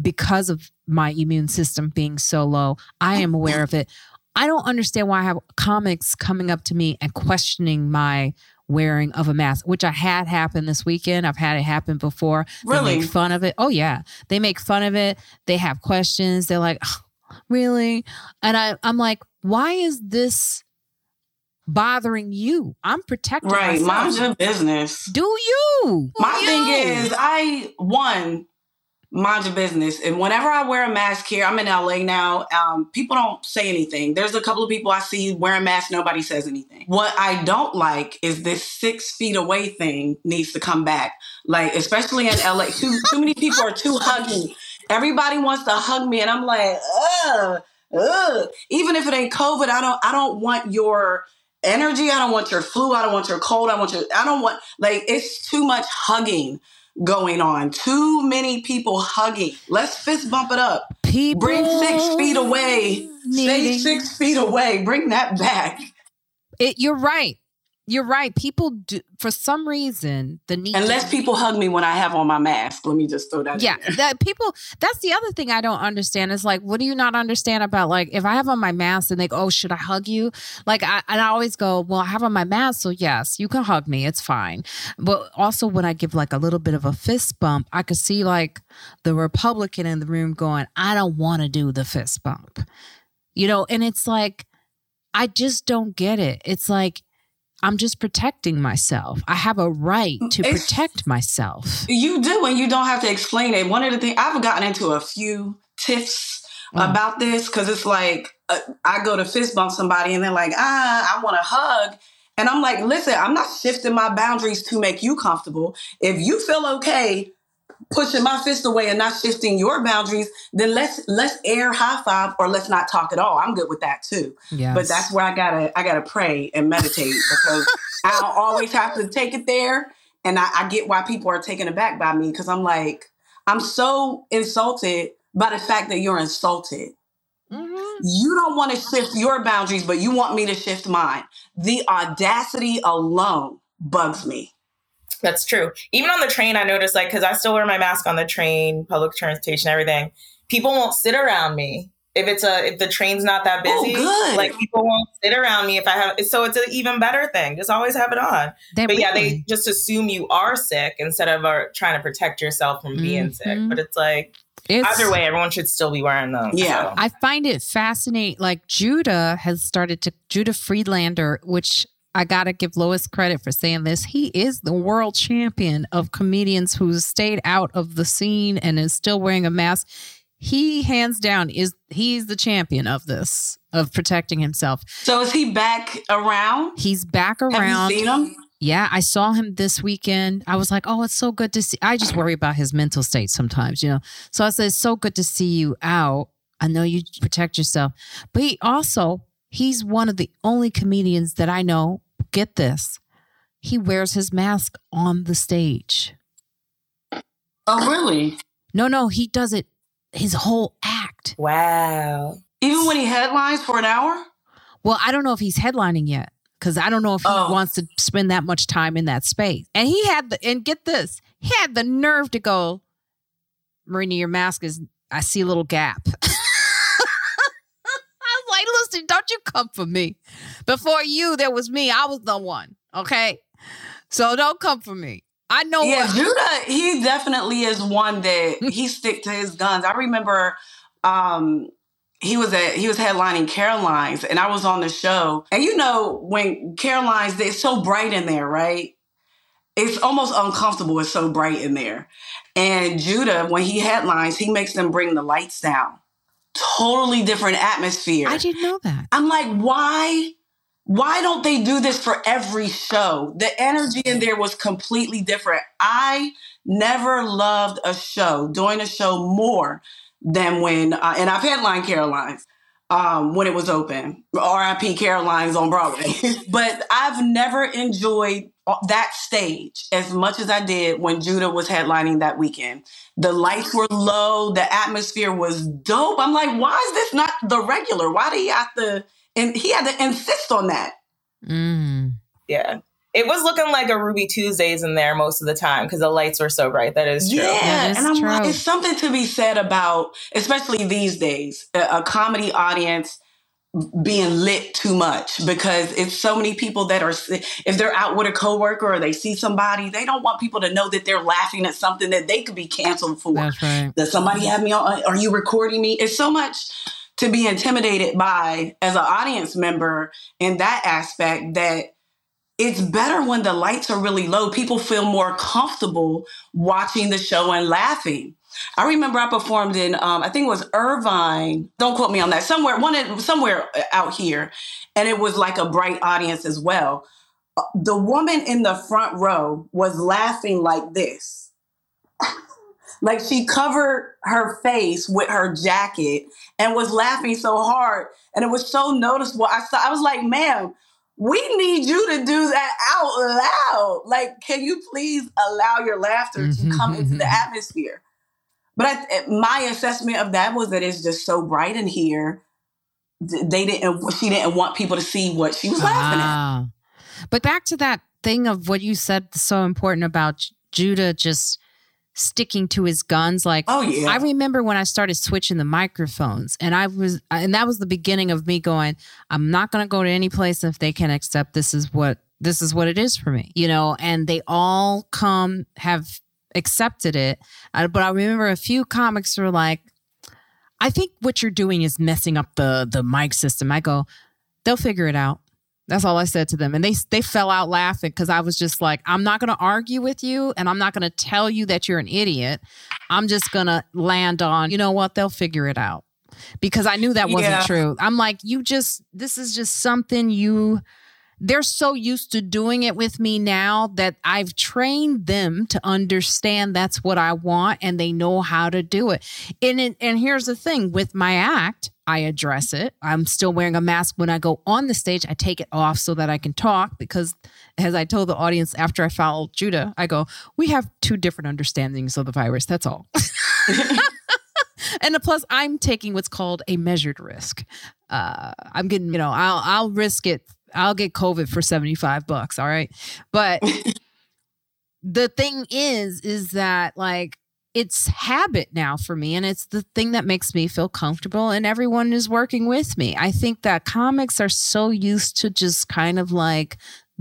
because of my immune system being so low. I am aware of it. I don't understand why I have comics coming up to me and questioning my wearing of a mask, which I had happen this weekend. I've had it happen before. Really? They make fun of it. Oh, yeah. They make fun of it. They have questions. They're like, "Oh, really? And I, I'm like, why is this bothering you? I'm protecting Right. myself. Mind your business. Do you? My You. thing is, I one mind your business, and whenever I wear a mask here, I'm in LA now. Um, people don't say anything. There's a couple of people I see wearing masks. Nobody says anything. What I don't like is this six feet away thing needs to come back. Like especially in LA, too too many people are too huggy. Everybody wants to hug me, and I'm like, ugh, ugh. Even if it ain't COVID, I don't I don't want your energy. I don't want your flu. I don't want your cold. I want your. I don't want like it's too much hugging going on. Too many people hugging. Let's fist bump it up. People Bring six feet away. Stay six feet away. Bring that back. It, you're right. You're right. People do for some reason the need. unless people hug me when I have on my mask. Let me just throw that. in yeah, there. that people. That's the other thing I don't understand is like, what do you not understand about like if I have on my mask and they go, oh, should I hug you? Like, I and I always go, well, I have on my mask, so yes, you can hug me, it's fine. But also when I give like a little bit of a fist bump, I could see like the Republican in the room going, I don't want to do the fist bump, you know, and it's like, I just don't get it. It's like. I'm just protecting myself. I have a right to It's- protect myself. You do, and you don't have to explain it. One of the things I've gotten into a few tiffs Mm. about this because it's like uh, I go to fist bump somebody and they're like, ah, I want to hug. And I'm like, listen, I'm not shifting my boundaries to make you comfortable. If you feel okay pushing my fist away and not shifting your boundaries, then let's let's air high five or let's not talk at all. I'm good with that too. Yeah. But that's where I gotta I gotta pray and meditate because I don't always have to take it there. And I, I get why people are taken aback by me because I'm like, I'm so insulted by the fact that you're insulted. Mhm. You don't want to shift your boundaries, but you want me to shift mine. The audacity alone bugs me. That's true. Even on the train, I noticed like because I still wear my mask on the train, public transportation, everything. People won't sit around me if it's a if the train's not that Oh, busy. good. Like people won't sit around me if I have. So it's an even better thing. Just always have it on. They But yeah, really- they just assume you are sick instead of uh, trying to protect yourself from being sick. Mhm. But it's like It's- either way, everyone should still be wearing them. Yeah. so. I find it fascinating. Like Judah has started to Judah Friedlander, which I gotta give Lois credit for saying this. He is the world champion of comedians who's stayed out of the scene and is still wearing a mask. He hands down is he's the champion of this of protecting himself. So is he back around? He's back Have around. you seen him? Yeah, I saw him this weekend. I was like, oh, it's so good to see. I just worry about his mental state sometimes, you know. So I said, it's so good to see you out. I know you protect yourself. But he also, he's one of the only comedians that I know, get this, he wears his mask on the stage. Oh, really? No, no, he does it his whole act. Wow. Even when he headlines for an hour? Well, I don't know if he's headlining yet because I don't know if he Oh. wants to spend that much time in that space. And he had the and get this, he had the nerve to go, Marina, your mask is. I see a little gap. [laughs] Listen, don't you come for me. Before you, there was me. I was the one. Okay, so don't come for me. I know yeah, what. Judah, he definitely is one that he stick to his guns. I remember um he was at he was headlining Caroline's and I was on the show. And you know, when Caroline's it's so bright in there, right? It's almost uncomfortable. It's so bright in there. And Judah, when he headlines, he makes them bring the lights down. Totally different atmosphere. I didn't know that. I'm like, why? Why don't they do this for every show? The energy in there was completely different. I never loved a show, doing a show more than when, uh, and I've headlined Caroline's um, when it was open, RIP Caroline's on Broadway. [laughs] but I've never enjoyed that stage as much as I did when Judah was headlining that weekend. The lights were low, the atmosphere was dope. I'm like, why is this not the regular? Why do you have to? And he had to insist on that. Mm. Yeah. It was looking like a Ruby Tuesdays in there most of the time because the lights were so bright. That is true. Yeah, That is and I'm like, true. it's something to be said about, especially these days, a, a comedy audience being lit too much because it's so many people that are if they're out with a coworker or they see somebody they don't want people to know that they're laughing at something that they could be canceled for. That's right. does somebody have me on are you recording me? It's so much to be intimidated by as an audience member in that aspect that it's better when the lights are really low. People feel more comfortable watching the show and laughing I remember I performed in, um, I think it was Irvine. Don't quote me on that. Somewhere, one somewhere out here, and it was like a bright audience as well. Uh, The woman in the front row was laughing like this, [laughs] like she covered her face with her jacket and was laughing so hard, and it was so noticeable. I saw, I was like, "Ma'am." We need you to do that out loud. Like, can you please allow your laughter to come into the atmosphere? But I, my assessment of that was that it's just so bright in here. They didn't. She didn't want people to see what she was laughing at. Ah. But back to that thing of what you said so important about Judah just sticking to his guns. Like, Oh yeah. I remember when I started switching the microphones, and I was, and that was the beginning of me going, I'm not going to go to any place if they can accept this is what this is what it is for me, you know. And they all come have accepted it, uh, but I remember a few comics were like, I think what you're doing is messing up the the mic system. I go, they'll figure it out. That's all I said to them. And they they fell out laughing because I was just like, I'm not going to argue with you and I'm not going to tell you that you're an idiot. I'm just going to land on, you know what, they'll figure it out. Because I knew that wasn't Yeah. true. I'm like, you just, this is just something you, they're so used to doing it with me now that I've trained them to understand that's what I want and they know how to do it. And it, and here's the thing with my act, I address it. I'm still wearing a mask when I go on the stage. I take it off so that I can talk because as I told the audience after I followed Judah, I go, "We have two different understandings of the virus. That's all." [laughs] and plus I'm taking what's called a measured risk. Uh, I'm getting, you know, I'll I'll risk it. I'll get COVID for 75 bucks, all right? But [laughs] the thing is is that like it's habit now for me and it's the thing that makes me feel comfortable and everyone is working with me. I think that comics are so used to just kind of like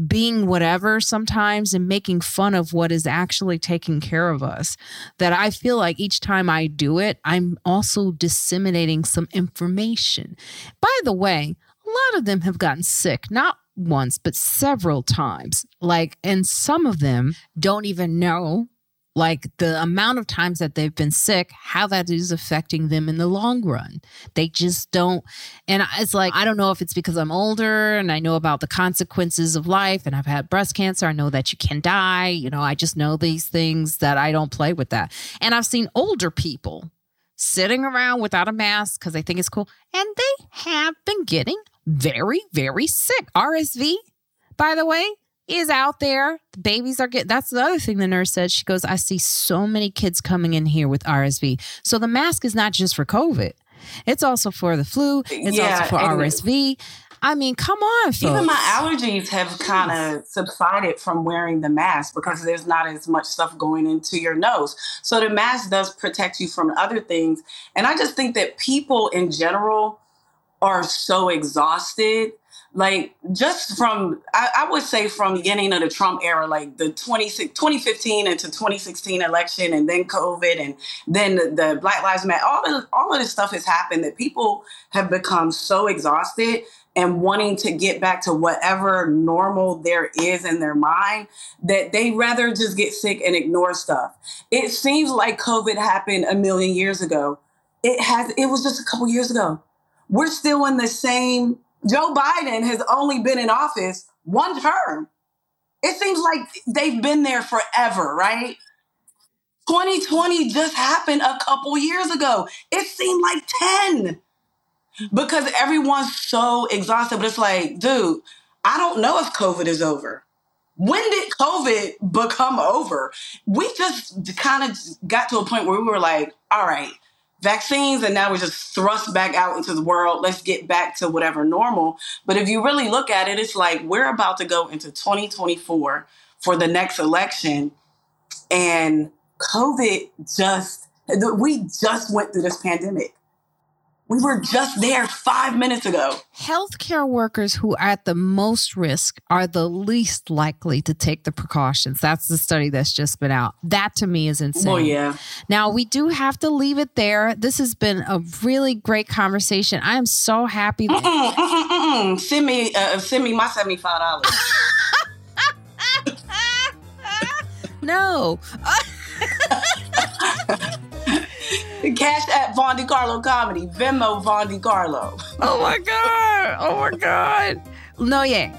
being whatever sometimes and making fun of what is actually taking care of us that I feel like each time I do it, I'm also disseminating some information. By the way, lot of them have gotten sick, not once, but several times. Like, and some of them don't even know like the amount of times that they've been sick, how that is affecting them in the long run. They just don't. And it's like, I don't know if it's because I'm older and I know about the consequences of life and I've had breast cancer. I know that you can die. You know, I just know these things that I don't play with that. And I've seen older people sitting around without a mask because they think it's cool. And they have been getting very, very sick. RSV, by the way, is out there. The babies are getting, that's the other thing the nurse said. She goes, I see so many kids coming in here with RSV. So the mask is not just for COVID, it's also for the flu, it's Yeah, also for RSV. I mean, come on, folks. Even my allergies have kind of subsided from wearing the mask because there's not as much stuff going into your nose. So the mask does protect you from other things. And I just think that people in general are so exhausted. Like just from, I, I would say from beginning of the Trump era, like the 20, 2015 into 2016 election and then COVID and then the, the Black Lives Matter, all of, all of this stuff has happened that people have become so exhausted and wanting to get back to whatever normal there is in their mind that they rather just get sick and ignore stuff. It seems like COVID happened a million years ago. It has it was just a couple years ago. We're still in the same Joe Biden has only been in office one term. It seems like they've been there forever, right? 2020 just happened a couple years ago. It seemed like 10 because everyone's so exhausted. But it's like, dude, I don't know if COVID is over. when did COVID become over? We just kind of got to a point where we were like, all right, vaccines, and now we're just thrust back out into the world. Let's get back to whatever normal. But if you really look at it, it's like we're about to go into 2024 for the next election, and COVID just, we just went through this pandemic. We were just there five minutes ago. Healthcare workers who are at the most risk are the least likely to take the precautions. That's the study that's just been out. That to me is insane. Oh, yeah. Now, we do have to leave it there. This has been a really great conversation. I am so happy. That- Mm-mm, mm-mm, mm-mm. Send me, uh, send me my seventy-five dollars. [laughs] [laughs] no. [laughs] [laughs] Cash at Von Decarlo Comedy, Venmo Von Decarlo. [laughs] Oh my God. Oh my God. No, yeah.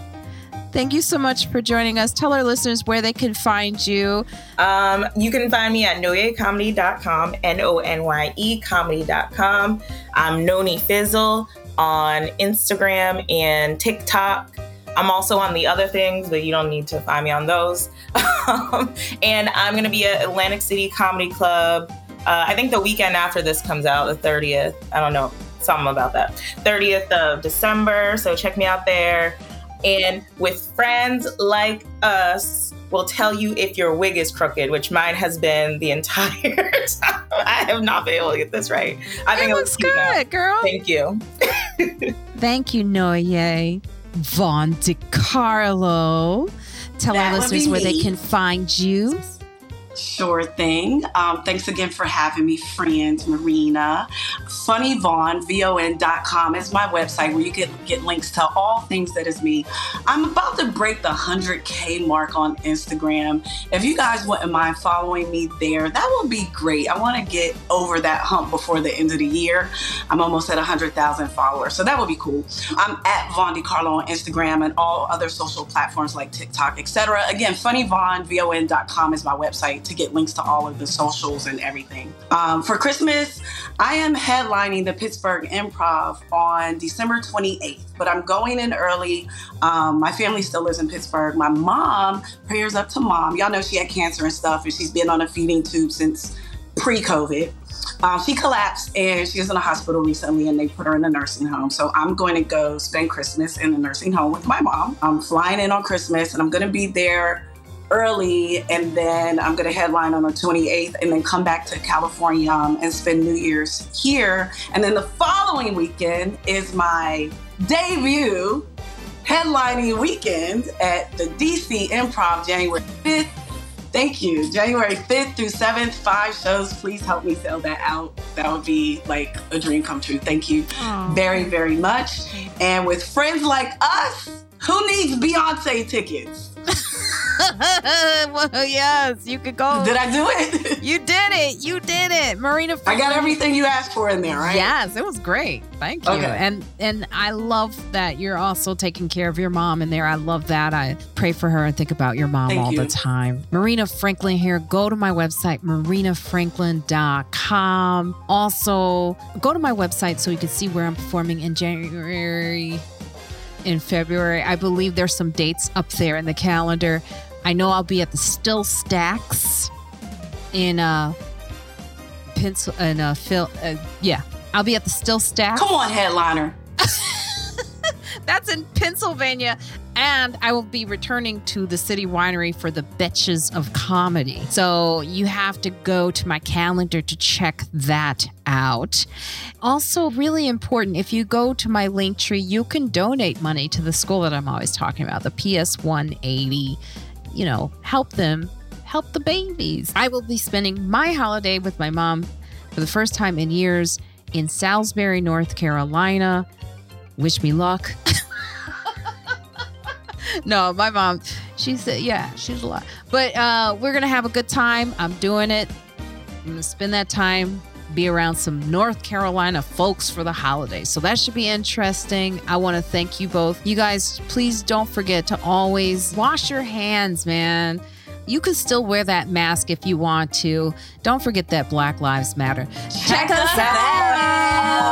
Thank you so much for joining us. Tell our listeners where they can find you. Um, you can find me at nonyecomedy.com, N O N Y E comedy.com. I'm Noni Fizzle on Instagram and TikTok. I'm also on the other things, but you don't need to find me on those. [laughs] Um, and I'm going to be at Atlantic City Comedy Club. Uh, I think the weekend after this comes out, the 30th. I don't know, something about that. 30th of December. So check me out there. And with friends like us, will tell you if your wig is crooked, which mine has been the [laughs] entire time. I have not been able to get this right. I think it it looks cute now. good, girl. Thank you. Thank you, Nonye Von Decarlo. Tell That our listeners where they can find you. Sure thing. Um, thanks again for having me, friends, Marina. Funnyvon, V-O-N.com is my website where you can get links to all things that is me. I'm about to break the 100K mark on Instagram. If you guys wouldn't mind following me there, that would be great. I want to get over that hump before the end of the year. I'm almost at 100,000 followers, so that would be cool. I'm at Von Decarlo on Instagram and all other social platforms like TikTok, etc. Again, funnyvon, V-O-N.com is my website to get links to all of the socials and everything. Um, for Christmas, I am headlining the Pittsburgh Improv on December 28th, but I'm going in early. Um, my family still lives in Pittsburgh. My mom, prayers up to mom. Y'all know she had cancer and stuff, and she's been on a feeding tube since pre-COVID. Um, she collapsed and she was in a hospital recently and they put her in a nursing home. So I'm going to go spend Christmas in the nursing home with my mom. I'm flying in on Christmas and I'm going to be there early and then I'm going to headline on the 28th and then come back to California um, and spend New Year's here. And then the following weekend is my debut headlining weekend at the DC Improv January 5th. Thank you. January 5th through 7th, five shows. Please help me sell that out. That would be like a dream come true. Thank you very, very much. And with friends like us, who needs Beyonce tickets? [laughs] well, yes, you could go. Did I do it? [laughs] You did it. You did it. Marina I got everything you asked for in there, right? Yes, it was great. Thank you. Okay. And and I love that you're also taking care of your mom in there. I love that. I pray for her and think about your mom Thank all you. the time. Marina Franklin here. Go to my website, marinafranklin.com. Also, go to my website so you can see where I'm performing in January in February. I believe there's some dates up there in the calendar. I know I'll be at the SteelStacks in uh pencil in uh Phil uh, yeah. I'll be at the SteelStacks. Come on, headliner. [laughs] That's in Pennsylvania. And I will be returning to the City Winery for the Betches of Comedy. So you have to go to my calendar to check that out. Also, really important, if you go to my link tree, you can donate money to the school that I'm always talking about, the PS 180. You know, help them, help the babies. I will be spending my holiday with my mom for the first time in years in Salisbury, North Carolina. Wish me luck. [laughs] no, my mom, she said, yeah, she's a lot. But uh, we're going to have a good time. I'm doing it. I'm going to spend that time, be around some North Carolina folks for the holidays. So that should be interesting. I want to thank you both. You guys, please don't forget to always wash your hands, man. You can still wear that mask if you want to. Don't forget that Black Lives Matter. Check us out.